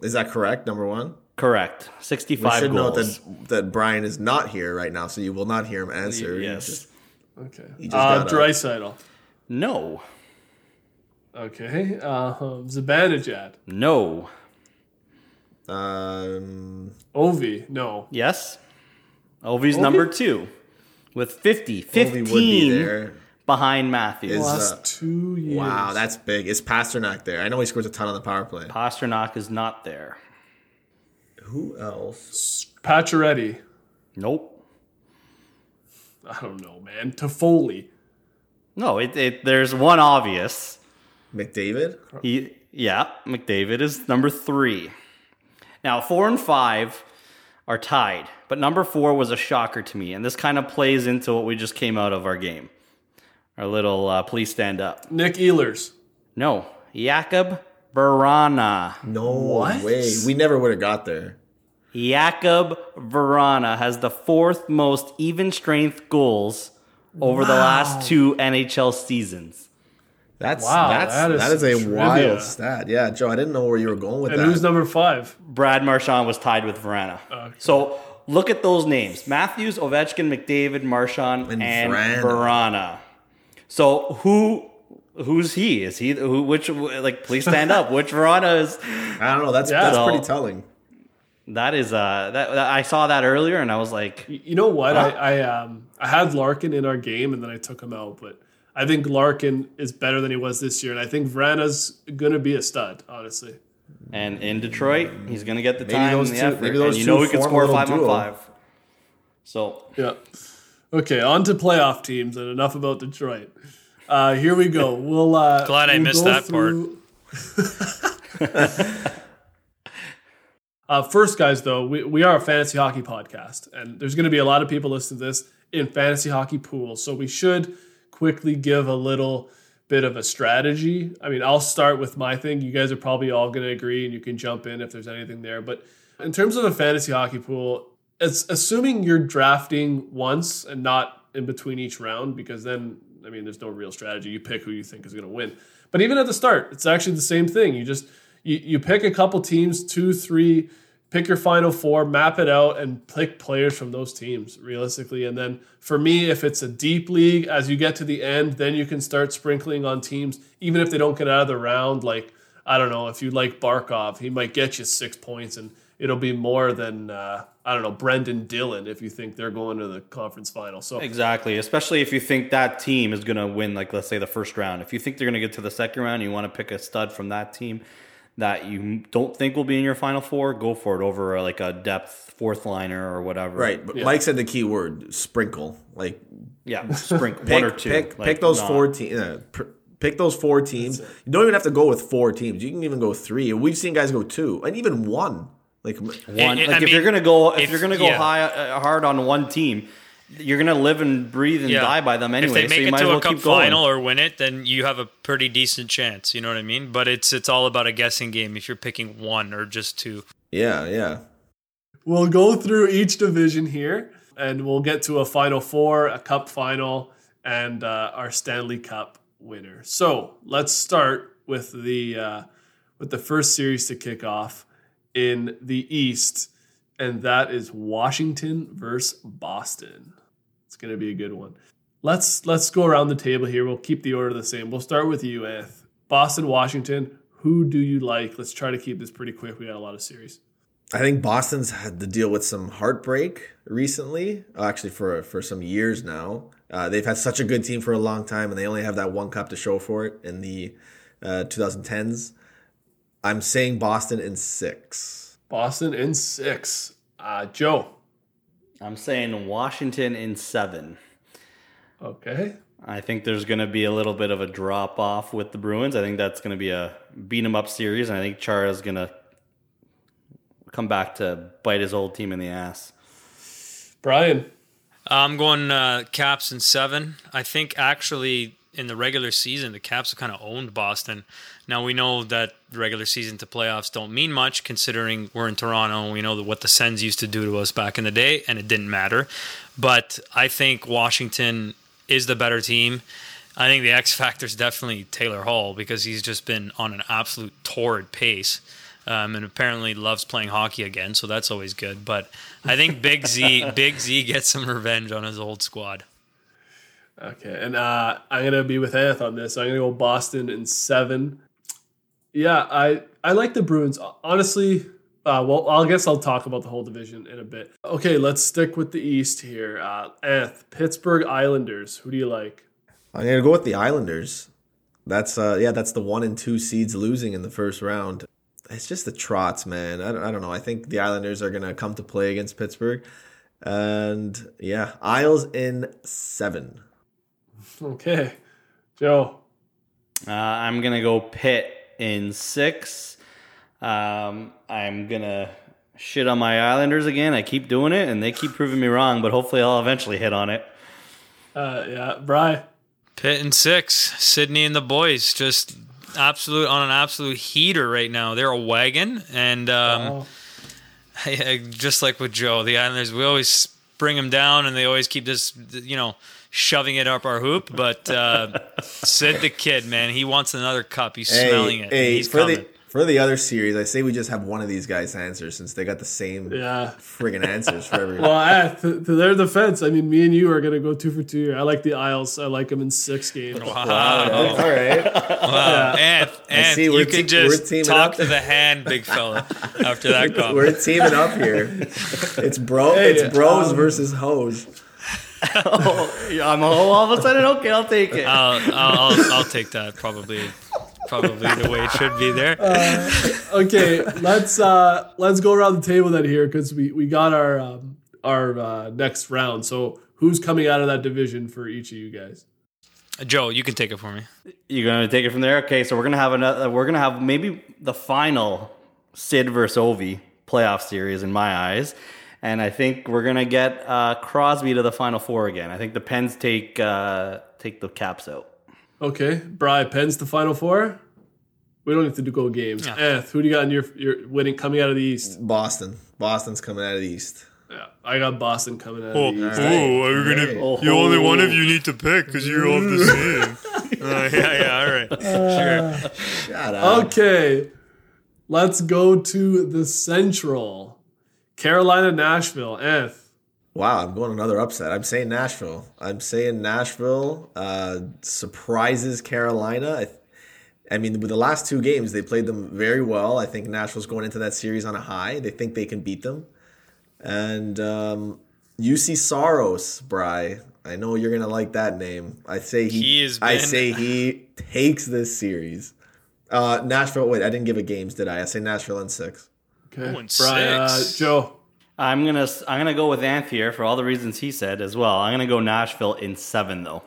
Is that correct? Number one. correct. We Sixty-five should note that that Brian is not here right now, so you will not hear him answer. Yes. just- Okay. He just Uh, got up. Draisaitl. No, Okay. Uh, Zibanejad. no, Um, Ovi. No. yes. Ovi's number two with 50, Ovi would be there. behind Matthews. Is, Last uh, two years. wow, that's big. Is Pastrnak there? I know he scores a ton on the power play. Pastrnak is not there. Who else? Pacioretty. Nope. I don't know, man. Toffoli. No, it, it there's one obvious. McDavid. He, yeah, McDavid is number three. Now, four and five are tied, but number four was a shocker to me, and this kind of plays into what we just came out of our game. Our little uh, please stand up. Nick Ehlers. No, Jakub Vrana. No What? way. We never would have got there. Jakub Vrana has the fourth most even strength goals over the last two NHL seasons. That's Wow, that's that is that is a some wild stat. Yeah, Joe, I didn't know where you were going with And that. who's number five? Brad Marchand was tied with Vrana. So look at those names: Matthews, Ovechkin, McDavid, Marchand, And and, Vrana. Verana. So who who's he? Is he who? Which like please stand up. Which Verona is? I don't know. That's Yeah. that's So- pretty telling. That is uh that, that I saw that earlier and I was like, You know what? I, I um I had Larkin in our game and then I took him out, but I think Larkin is better than he was this year, and I think Vrana's gonna be a stud, honestly. and in Detroit he's gonna get the Maybe time those and the two- effort, maybe those and you two know he can score little five on five. So Yeah. Okay, on to playoff teams, and enough about Detroit. Uh, here we go. We'll uh, Glad I we'll missed go that part. *laughs* *laughs* uh, first, guys, though, we, we are a fantasy hockey podcast, and there's going to be a lot of people listening to this in fantasy hockey pools. So we should quickly give a little bit of a strategy. I mean, I'll start with my thing. You guys are probably all going to agree, and you can jump in if there's anything there. But in terms of a fantasy hockey pool, it's assuming you're drafting once and not in between each round, because then, I mean, there's no real strategy. You pick who you think is going to win. But even at the start, it's actually the same thing. You just you, you pick a couple teams, two, three, pick your final four, map it out, and pick players from those teams realistically. And then for me, if it's a deep league, as you get to the end, then you can start sprinkling on teams, even if they don't get out of the round. Like I don't know, if you like Barkov, he might get you six points, and it'll be more than uh, I don't know Brendan Dillon if you think they're going to the conference final. So Exactly, especially if you think that team is going to win, like let's say the first round. If you think they're going to get to the second round, you want to pick a stud from that team that you don't think will be in your final four. Go for it over uh, like a depth fourth liner or whatever. Right, but Mike said the key word: sprinkle. Like Yeah, sprinkle pick, one or two. Pick, like, pick those not- four teams. Uh, pr- pick those four teams. You don't even have to go with four teams. You can even go three. We've seen guys go two and even one. Like One, I- like I if mean, you're gonna go, if, if- you're gonna go yeah. high uh, hard on one team, you're gonna live and breathe and Yeah. die by them anyway. If they so make you it might to as well a cup keep going. final or win it, then you have a pretty decent chance. You know what I mean? But it's it's all about a guessing game if you're picking one or just two. yeah, yeah. We'll go through each division here, and we'll get to a final four, a cup final, and uh, our Stanley Cup winner. So let's start with the uh, with the first series to kick off in the East, and that is Washington versus Boston. It's going to be a good one. Let's let's go around the table here. We'll keep the order the same. We'll start with you, Eth. Boston, Washington. Who do you like? Let's try to keep this pretty quick. We got a lot of series. I think Boston's had to deal with some heartbreak recently. uh, Actually, for for some years now, uh, they've had such a good team for a long time, and they only have that one cup to show for it in the uh, 2010s. I'm saying Boston in six. Boston in six. Uh, Joe. I'm saying Washington in seven. Okay. I think there's going to be a little bit of a drop off with the Bruins. I think that's going to be a beat 'em up series, and I think Chara's going to come back to bite his old team in the ass. Brian. I'm going uh, Caps in seven. I think actually in the regular season, the Caps kind of owned Boston. Now we know that regular season to playoffs don't mean much, considering we're in Toronto we know what the Sens used to do to us back in the day, and it didn't matter. But I think Washington is the better team. I think the X factor is definitely Taylor Hall because he's just been on an absolute torrid pace. Um, and apparently loves playing hockey again, so that's always good. But I think Big Z, *laughs* Big Z gets some revenge on his old squad. Okay. And uh, I'm to be with Eth on this. I'm to go Boston in seven. Yeah, I, I like the Bruins. Honestly, uh, well, I guess I'll talk about the whole division in a bit. Okay, let's stick with the East here. Uh, Eth, Pittsburgh Islanders. Who do you like? I'm gonna go with the Islanders. That's uh yeah, that's the one and two seeds losing in the first round. It's just the trots, man. I don't, I don't know. I think the Islanders are gonna come to play against Pittsburgh, and yeah, Isles in seven. Okay. Joe. Uh, I'm going to go Pitt in six. Um, I'm going to shit on my Islanders again. I keep doing it, and they keep proving me wrong, but hopefully I'll eventually hit on it. Uh, yeah, Bry. Pitt and six, Sidney and the boys, just absolute on an absolute heater right now. They're a wagon, and um, *laughs* just like with Joe, the Islanders, we always bring them down, and they always keep this, you know, shoving it up our hoop. But uh, Sid the kid, man, he wants another cup. He's smelling it. hey, He's for coming. the For the other series, I say we just have one of these guys answer since they got the same Yeah. friggin' answers for everyone. Well, eh, to, to their defense, I mean, me and you are going to go two for two here. I like the Isles. I like them in six games. Wow. All right. Wow. And, and see you can te- just talk up. to the hand, big fella, after that *laughs* We're teaming up here. It's bro. Hey, it's bros um, versus hoes. Yeah, *laughs* I'm all, all of a sudden okay. I'll take it. I'll, I'll, I'll, I'll take that probably. Probably the way it should be there. okay, let's uh let's go around the table then here because we we got our um, our uh, next round. So who's coming out of that division for each of you guys? Joe, you can take it for me. You're gonna take it from there. Okay, so we're gonna have another. We're gonna have maybe the final Sid versus Ovi playoff series in my eyes, and I think we're gonna get uh, Crosby to the final four again. I think the Pens take uh, take the Caps out. Okay, Bry Pens the final four. We don't have to do go games. Yeah. Eth, who do you got in your your winning coming out of the East? Boston. Boston's coming out of the East. Yeah, I got Boston coming out Oh, of the East. oh, are you gonna? Hey. You only one of you need to pick because you're all the same. *laughs* Uh, yeah, yeah, all right, sure. Shut up. Okay, let's go to the Central. Carolina, Nashville. Eth. Wow, I'm going another upset. I'm saying Nashville. I'm saying Nashville uh, surprises Carolina. I, I mean, with the last two games, they played them very well. I think Nashville's going into that series on a high. They think they can beat them. And um, Juuse Saros, Bry. I know you're gonna like that name. I say he. He has I say he takes this series. Uh, Nashville. Wait, I didn't give a games, did I? I say Nashville in six. Okay, Oh, and Bry, uh. Joe. I'm gonna I'm gonna go with Anth here for all the reasons he said as well. I'm gonna go Nashville in seven though.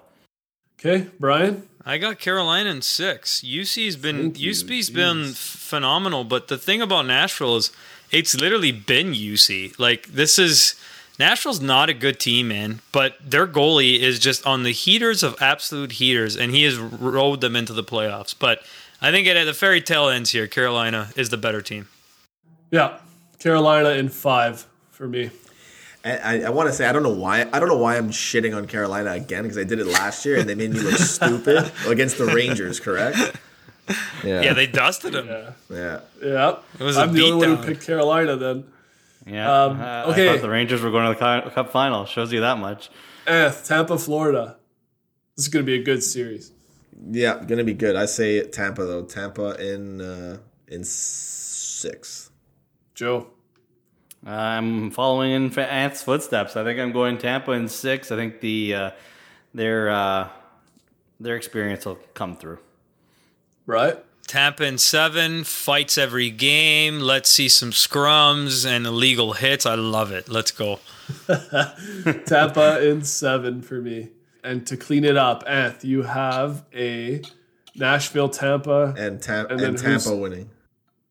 Okay, Brian. I got Carolina in six. Juuse's been Thank you, Juuse's been jeez. phenomenal, but the thing about Nashville is it's literally been UC. Like this is Nashville's not a good team, man. But their goalie is just on the heaters of absolute heaters, and he has rode them into the playoffs. But I think at the fairy tale ends here. Carolina is the better team. Yeah, Carolina in five for me. I, I want to say I don't know why I don't know why I'm shitting on Carolina again because I did it last year and they made me look *laughs* stupid against the Rangers. Correct? Yeah. Yeah, they dusted him. Yeah, yeah. yeah. It was a I'm the only one who picked Carolina. Then, Yeah. Um, uh, okay. I thought the Rangers were going to the Cup final. Shows you that much. Eth, Tampa, Florida. This is going to be a good series. Yeah, gonna be good. I say Tampa though. Tampa in uh, in six. Joe. I'm following in fa- Ant's footsteps. I think I'm going Tampa in six. I think the uh, their uh, their experience will come through. Right. Tampa in seven, fights every game. Let's see some scrums and illegal hits. I love it. Let's go. *laughs* Tampa in seven for me. And to clean it up, Eth, you have a Nashville, Tampa, And, Tam- And and, then Tampa winning.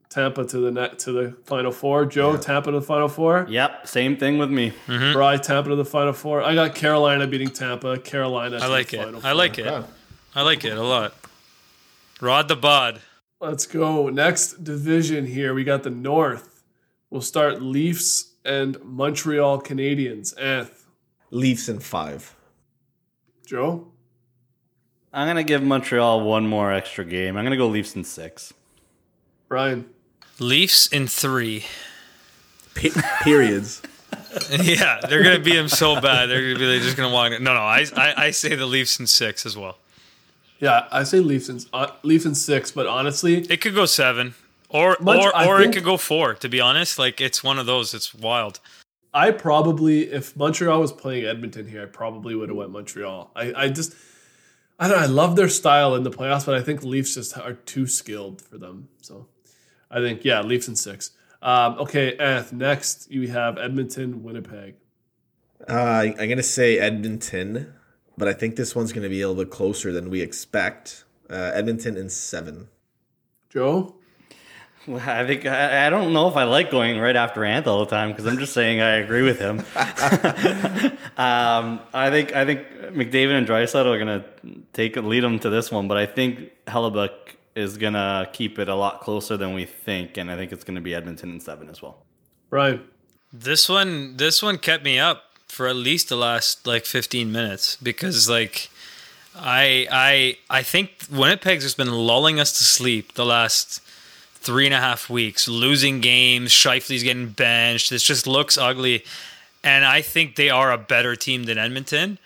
Tampa to the net to the final four. Joe, Tampa to the final four. Yep, same thing with me. Mm-hmm. Bry, Tampa to the final four. I got Carolina beating Tampa. Carolina. I like the it. final I four. like it. I like it a lot. Rod the bod. Let's go. Next division here. We got the North. We'll start Leafs and Montreal Canadiens. Eth, Leafs in five. Joe. I'm gonna give Montreal one more extra game. I'm gonna go Leafs in six. Brian. Leafs in three. Pe- periods. *laughs* yeah, they're gonna beat them so bad. They're gonna be they're just gonna walk. No, no. I, I I say the Leafs in six as well. Yeah, I say Leafs in uh, Leafs in six, but honestly, It could go seven, or Much- or or think- it could go four. To be honest, like it's one of those. It's wild. I probably, if Montreal was playing Edmonton here, I probably would have went Montreal. I, I just, I don't know. I love their style in the playoffs, but I think Leafs just are too skilled for them. So, I think yeah, Leafs in six. Um, okay, Eth, next you have Edmonton, Winnipeg. Uh, I'm gonna say Edmonton, but I think this one's gonna be a little bit closer than we expect. Uh, Edmonton in seven. Joe, Well, I think I, I don't know if I like going right after Anth all the time because I'm just saying I agree with him. *laughs* um, I think I think McDavid and Draisaitl are gonna take lead them to this one, but I think Hellebuyck is gonna keep it a lot closer than we think, and I think it's gonna be Edmonton in seven as well. Right. This one, this one kept me up for at least the last like 15 minutes because like I I I think Winnipeg's just been lulling us to sleep the last three and a half weeks, losing games. Scheifele's getting benched. This just looks ugly. And I think they are a better team than Edmonton.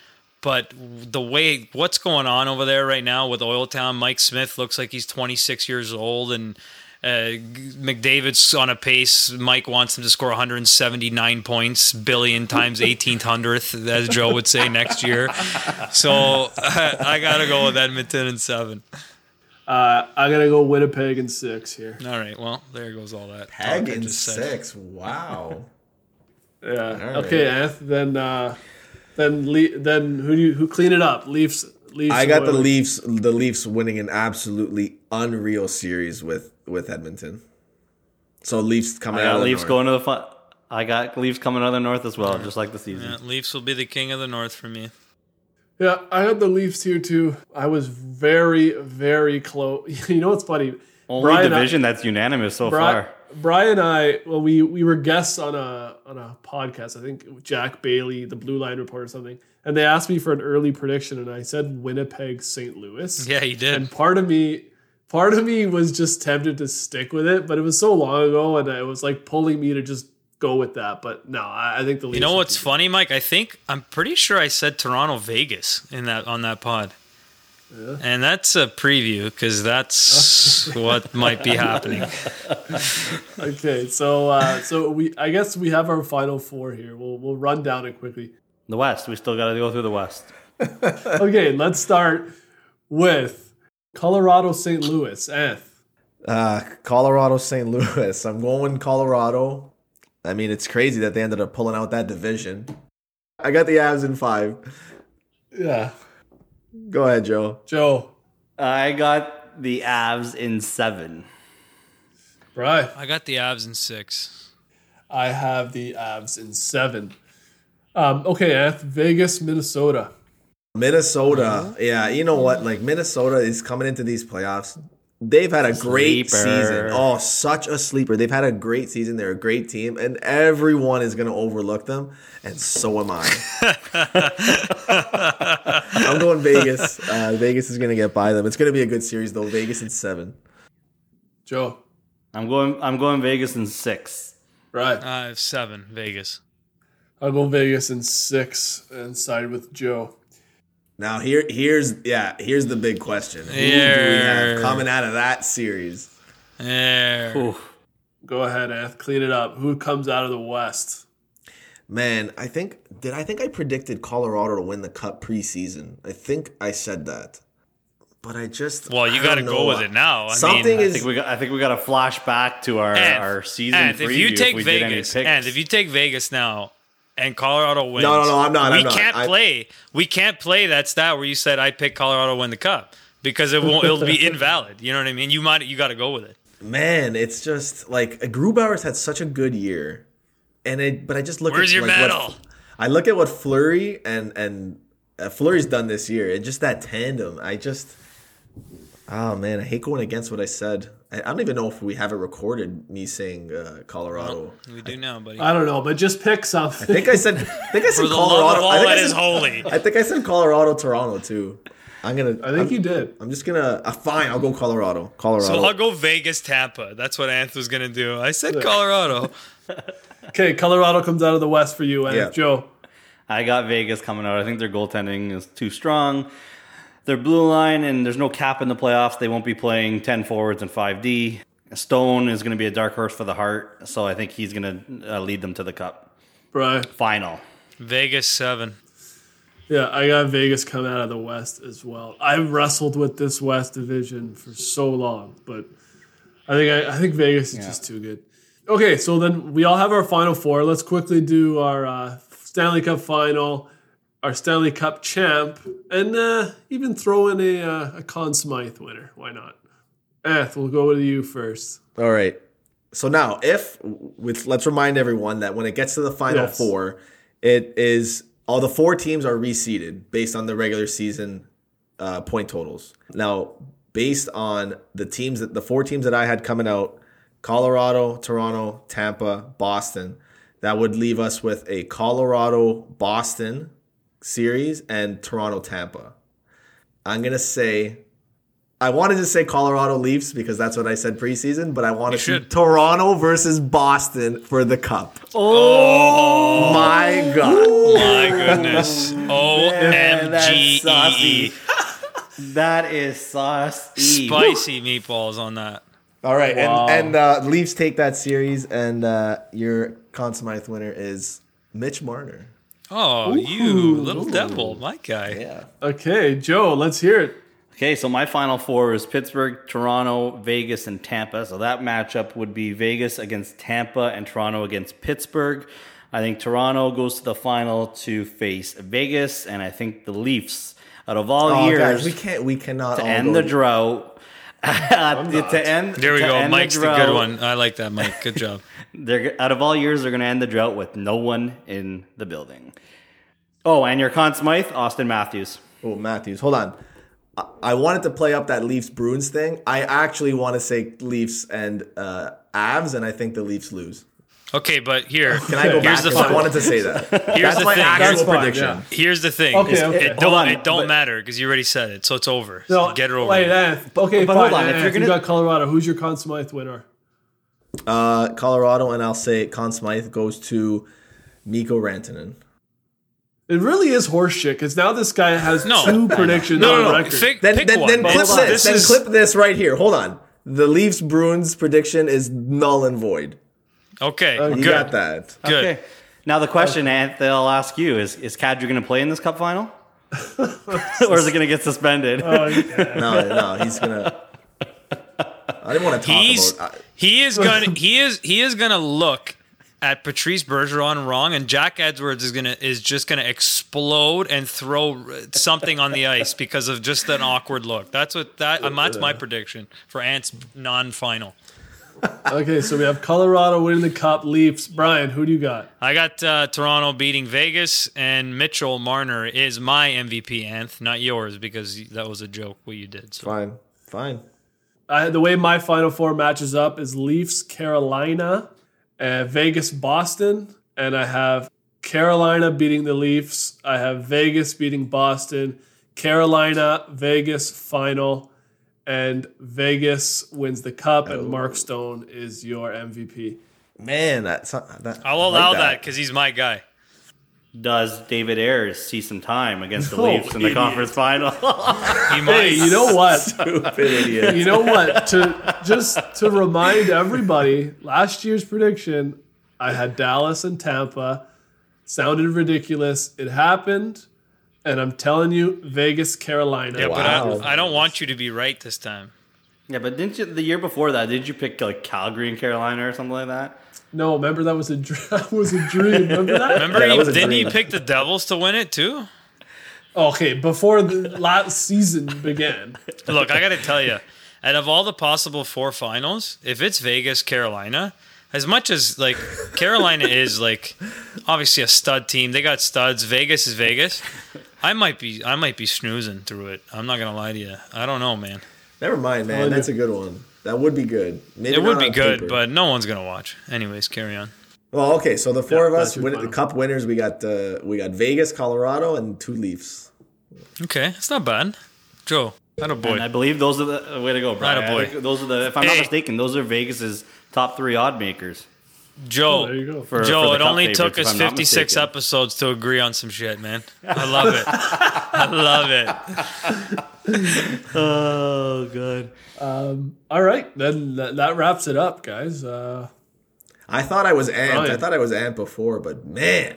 But the way what's going on over there right now with Oil Town, Mike Smith looks like he's 26 years old, and uh, McDavid's on a pace. Mike wants him to score 179 points, billion times 18th hundredth, as Joe would say next year. So *laughs* I gotta go with Edmonton and seven. Uh, I'm gonna go Winnipeg and six here. All right, well there goes all that. Peg talk I in just said. six. Wow. Yeah. right. Okay, Anth. Then uh, then Le- then who do you who clean it up? Leafs. Leafs. I got the Oilers. Leafs. The Leafs winning an absolutely unreal series with with Edmonton. So Leafs coming I out. got of the Leafs North. going to the fun. I got Leafs coming out of the north as well, just like the season. Yeah, Leafs will be the king of the North for me. Yeah, I had the Leafs here too. I was very very close. *laughs* You know what's funny? Only Brian, I- division that's unanimous so Brian, far. Brian and I, well, we we were guests on a on a podcast. I think Jack Bailey, the Blue Line Report, or something, and they asked me for an early prediction, and I said Winnipeg, St. Louis. Yeah, he did. And part of me, part of me was just tempted to stick with it, but it was so long ago, and it was like pulling me to just go with that. But no, I, I think the Leafs. You know what's funny, Mike? I think I'm pretty sure I said Toronto Vegas in that on that pod. And that's a preview because that's *laughs* what might be happening. *laughs* Okay, so uh, so we I guess we have our final four here. We'll we'll run down it quickly. The West, we still got to go through the West. *laughs* Okay, let's start with Colorado, St. Louis. Eth. Uh, Colorado, St. Louis. I'm going Colorado. I mean, it's crazy that they ended up pulling out that division. I got the Avs in five. Yeah, Go ahead, Joe. Joe. I got the Avs in seven. Right. I got the Avs in six. I have the Avs in seven. Um, okay, Eth. Vegas, Minnesota. Minnesota. Yeah, you know what? Like Minnesota is coming into these playoffs. They've had a great season. Oh, such a sleeper. They've had a great season. They're a great team, and everyone is going to overlook them, and so am I. *laughs* I'm going Vegas. Uh, Vegas is going to get by them. It's going to be a good series, though. Vegas in seven. Joe. I'm going. I'm going Vegas in six. Right. I have seven. Vegas. I'll go Vegas in six and side with Joe. Now here, here's yeah, here's the big question: Who do we have coming out of that series? There. Go ahead, Eth. Clean it up. Who comes out of the West? Man, I think did I think I predicted Colorado to win the cup preseason? I think I said that, but I just Well, you I got to go with it now. I Something mean, I is think we got. I think we got to flash back to our and, our season and preview. if you take we Vegas, and if you take Vegas now, and Colorado wins, No, no, no, I'm not, We I'm not. can't I- play. We can't play that stat where you said I picked Colorado win the cup because it won't. it'll be *laughs* invalid. You know what I mean? You might. You got to go with it. man, it's just like Grubauer's had such a good year, and it. But I just look Where's at your like, medal? What, I look at what Fleury and and uh, Fleury's done this year, and just that tandem. I just, oh man, I hate going against what I said. I, I don't even know if we have it recorded. Me saying uh, Colorado. We do now, buddy. I don't know, but just pick something. I think I said. I think I said Colorado. all I think that I is said, holy. I think I said Colorado, Toronto too. I'm gonna. I think I'm, you did. I'm just gonna. Uh, fine, I'll go Colorado. Colorado. So I'll go Vegas, Tampa. That's what Anth was gonna do. I said Colorado. *laughs* *laughs* Okay, Colorado comes out of the West for you, Eth. Yeah. Joe. I got Vegas coming out. I think their goaltending is too strong. Their blue line, and there's no cap in the playoffs. They won't be playing 10 forwards and 5D. Stone is going to be a dark horse for the Hart, so I think he's going to uh, lead them to the cup Brian. final. Vegas seven. Yeah, I got Vegas coming out of the West as well. I wrestled with this West division for so long, but I think I, I think Vegas is just too good. Okay, so then we all have our final four. Let's quickly do our uh, Stanley Cup final, our Stanley Cup champ, and uh, even throw in a, uh, a Conn Smythe winner. Why not? Eth, we'll go with you first. All right. So now, if with let's remind everyone that when it gets to the final Yes. four, it is all the four teams are reseeded based on the regular season uh, point totals. Now, based on the teams that the four teams that I had coming out, Colorado, Toronto, Tampa, Boston, that would leave us with a Colorado Boston series and Toronto Tampa. I'm gonna say I wanted to say Colorado Leafs because that's what I said preseason, but I want to see. Toronto versus Boston for the cup. Oh my god! My goodness. *laughs* Man, that's OMG. That is saucy. Spicy meatballs on that. All right, Wow. and and uh, Leafs take that series, and uh, your Conn Smythe winner is Mitch Marner. Oh, you little devil, my guy. Yeah. Okay, Joe, let's hear it. Okay, so my final four is Pittsburgh, Toronto, Vegas, and Tampa. So that matchup would be Vegas against Tampa and Toronto against Pittsburgh. I think Toronto goes to the final to face Vegas, and I think the Leafs, out of all Oh, years, guys, we can't, we cannot to end the drought. To end, There we to go. end Mike's the, drought, good one. I like that, Mike. Good job. *laughs* They're out of all years, they're going to end the drought with no one in the building. Oh, and your Conn Smythe, Auston Matthews. Oh, Matthews, hold on. I, I wanted to play up that Leafs Bruins thing. I actually want to say Leafs and uh, Avs, and I think the Leafs lose. Okay, but here, Can I go here's back? the 'Cause I wanted to say that. *laughs* That's the my thing. actual That's fine, prediction. yeah. Here's the thing. Okay, okay. It Hold don't, on, it don't but- matter because you already said it, so it's over. No, So get it over. Wait, with. Anth, okay, But fine. hold on, if you're gonna- got Colorado. Who's your Conn Smythe winner? Uh, Colorado, and I'll say Conn Smythe goes to Mikko Rantanen. It really is horseshit because now this guy has No. two predictions no, on no, no. record. Pick, Then, pick then, one. then clip Hold on. this. This Then is clip this right here. Hold on. The Leafs Bruins prediction is null and void. Okay. You good. got that. Good. Okay. Now the question, Anthony, I'll ask you: Is is Kadri going to play in this Cup final, *laughs* or is it going to get suspended? Oh, yeah. No, no, he's gonna. I didn't want to talk He's about. I, he is gonna he is he is gonna look at Patrice Bergeron wrong, and Jack Edwards is gonna is just gonna explode and throw something on the ice because of just an awkward look. That's what that um, that's my prediction for Ant's non-final. *laughs* okay, so we have Colorado winning the cup. Leafs. Brian, who do you got? I got uh, Toronto beating Vegas, and Mitchell Marner is my MVP, Anth, not yours because that was a joke what you did. So fine, fine. I, the way my final four matches up is Leafs, Carolina, uh, Vegas, Boston, and I have Carolina beating the Leafs. I have Vegas beating Boston, Carolina, Vegas final, and Vegas wins the cup, and oh. Mark Stone is your MVP. Man, that's that. I'll I allow like that because he's my guy. Does David Ayres see some time against the Oh, Leafs in the idiot. conference final? He might. Hey, you know what? *laughs* Stupid idiot. you know what? To just to remind everybody, last year's prediction, I had Dallas and Tampa. Sounded ridiculous. It happened, and I'm telling you, Vegas, Carolina. Yeah, Wow. but I, I don't want you to be right this time. yeah, but didn't you the year before that? Did you pick like Calgary and Carolina or something like that? No, remember that was a dr- *laughs* that was a dream. Remember that? Remember, Yeah, that he, didn't he dream. pick the Devils to win it too? Okay, before the last season began. *laughs* Look, I got to tell you, out of all the possible four finals, if it's Vegas, Carolina, as much as like Carolina is like obviously a stud team, they got studs. Vegas is Vegas. I might be, I might be snoozing through it. I'm not gonna lie to you. I don't know, man. Never mind, man. That's a good one. That would be good. Maybe It would be good, paper. but no one's gonna watch. Anyways, carry on. well, okay. So the four Yeah, of us, win, the cup winners, we got uh, we got Vegas, Colorado, and two Leafs. Okay, it's not bad. Joe, not a boy. And I believe those are the uh, way to go, Brian. Attaboy. I think Those are the, if I'm not mistaken, those are Vegas's top three odd makers. Joe, Oh, there you go. For, Joe, for it only took us 56 mistaken. episodes to agree on some shit, man. I love it. I love it. *laughs* Oh, good. All right, then that, that wraps it up, guys. Uh, I thought I was amped. I thought I was amped before, but man,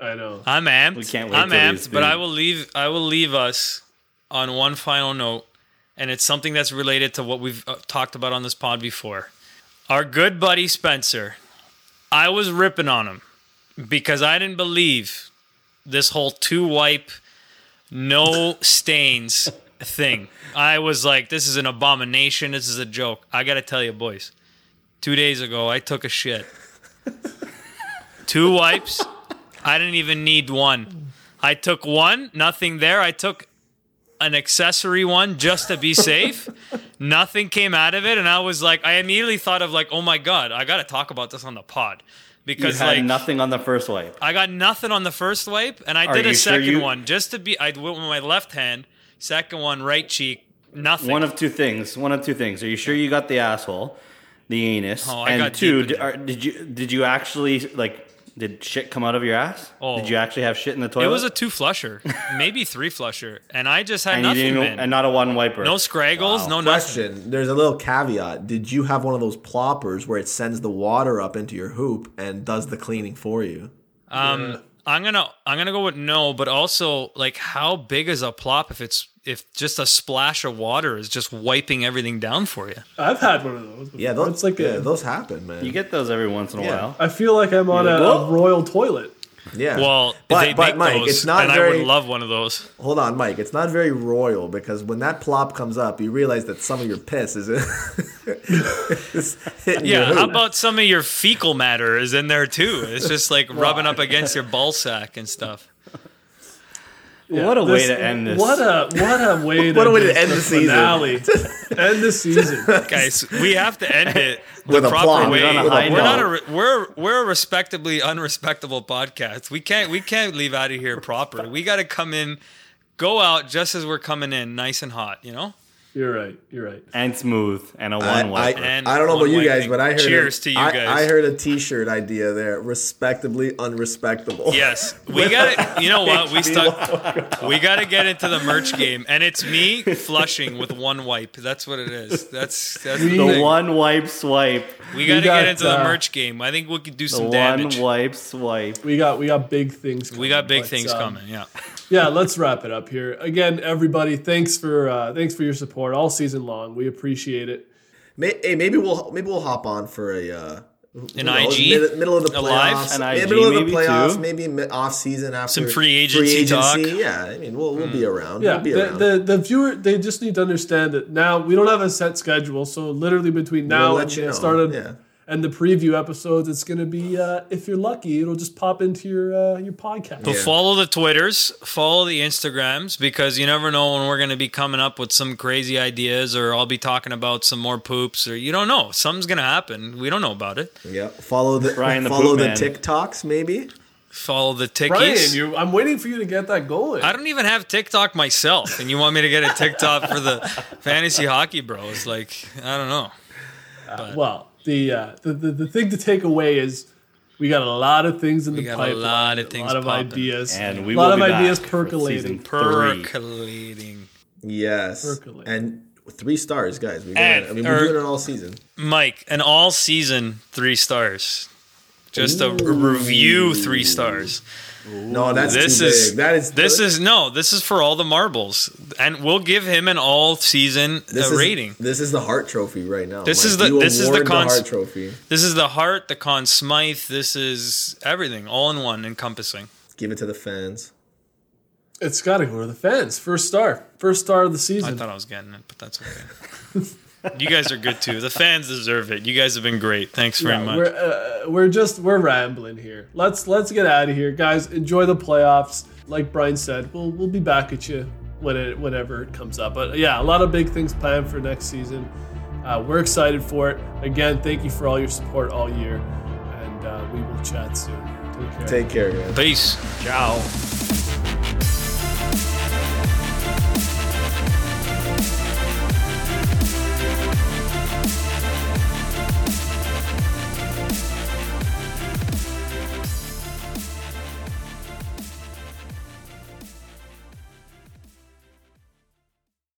I know. I'm amped. We can't wait I'm till amped, but I will leave. I will leave us on one final note, and it's something that's related to what we've uh, talked about on this pod before. Our good buddy Spencer. I was ripping on him because I didn't believe this whole two wipe, no stains *laughs* thing. I was like, this is an abomination. This is a joke. I got to tell you, boys. Two days ago, I took a shit. Two wipes. I didn't even need one. I took one, nothing there. I took an accessory one just to be *laughs* safe. nothing came out of it, and I was like, I immediately thought of like, oh my god, I got to talk about this on the pod You because had like nothing on the first wipe. I got nothing on the first wipe, and I Are did a you sure second you- one just to be. I went with my left hand, second one right cheek, Nothing. One of two things. One of two things. Are you sure you got the asshole, the anus, Oh, I and got two? d- are, did you did you actually like? Did shit come out of your ass? Oh. Did you actually have shit in the toilet? it was a two flusher, maybe three flusher, and I just had and you nothing. didn't even, and not a one wiper. no scraggles, no nothing. Question: There's a little caveat. Did you have one of those ploppers where it sends the water up into your hoop and does the cleaning for you? Um, I'm gonna I'm gonna go with no, but also like how big is a plop if it's if just a splash of water is just wiping everything down for you? I've had one of those. Before. Yeah, those, it's like yeah, a, those happen, man. You get those every once in a Yeah. while. I feel like I'm on a, a royal toilet. Yeah. Well, but, they but make Mike, those, it's not and I very. would love one of those. hold on, Mike. It's not very royal because when that plop comes up, you realize that some of your piss is, *laughs* hitting Yeah, how about some of your fecal matter is in there too? It's just like rubbing up against your ball sack and stuff. What a way to end this. What a what a way *laughs* to What a way to *laughs* end the season. finale. end the season. Guys, we have to end it *laughs* the With a proper plop. way. On a We're not a we're we're a respectably unrespectable podcast. We can't we can't leave out of here proper. We got to come in, go out just as we're coming in, nice and hot. You know. You're right. You're right. and smooth and a one wiper. I, And I don't know about you guys, but I heard. Cheers a, to you I, guys. I heard a T-shirt idea there. Respectably unrespectable. Yes, we got to You know what? We *laughs* stuck. We got to get into the merch game, and it's me flushing with one wipe. That's what it is. That's that's the, the one wipe swipe. We got to got, get into the uh, merch game. I think we could do The some one damage. wipe swipe. We got we got big things. Coming, We got big but, things um, coming. Yeah. Yeah, let's wrap it up here. Again, everybody, thanks for uh, thanks for your support all season long. We appreciate it. May, hey, maybe we'll maybe we'll hop on for a. Uh, An knows, IG? mid, middle of the A live? playoffs, An yeah, IG middle of the maybe, playoffs, too? maybe off season after Some free agency talk. Hmm. Yeah, I mean we'll we'll be around. Yeah, we'll be the, around. the the viewer they just need to understand that now we don't have a set schedule. So literally between now let and you the know, start of yeah. And the preview episodes, it's gonna be uh, if you're lucky, it'll just pop into your uh, your podcast. But follow the Twitters, follow the Instagrams, because you never know when we're going to be coming up with some crazy ideas, or I'll be talking about some more poops, or you don't know. Something's going to happen. We don't know about it. yeah, follow the Ryan the follow the Man. TikToks maybe. Follow the Brian, tickies. you, I'm waiting for you to get that going. I don't even have TikTok myself, and you want me to get a TikTok for the fantasy hockey bros? Like, I don't know. Well, the, uh, the the the thing to take away is we got a lot of things in We the got a lot of things a lot of popping. ideas, And we a lot will of be ideas back percolating. season. Percolating. Yes, Percolate. and three stars, guys. We got And- I mean or- we're doing it all season. Mike, an all season three stars. Just a review three stars. No, that's This too is big. That is this is no. This is for all the marbles, and we'll give him an all season this uh, is, rating. This is the Hart Trophy right now. This Mike. is the- You this is the award cons- Hart Trophy. This is the Hart, the Conn Smythe. This is everything, all in one, encompassing. Give it to the fans. It's got to go to the fans. First star, first star of the season. I thought I was getting it, but that's okay. *laughs* you guys are good too. The fans deserve it. You guys have been great. Thanks very Yeah, much. We're uh, we're just we're rambling here. Let's let's get out of here, guys. Enjoy the playoffs. Like Brian said, we'll we'll be back at you when it whenever it comes up. But yeah, a lot of big things planned for next season. Uh, we're excited for it. Again, thank you for all your support all year, and uh, we will chat soon. Take care. Take care, guys. Peace. Ciao.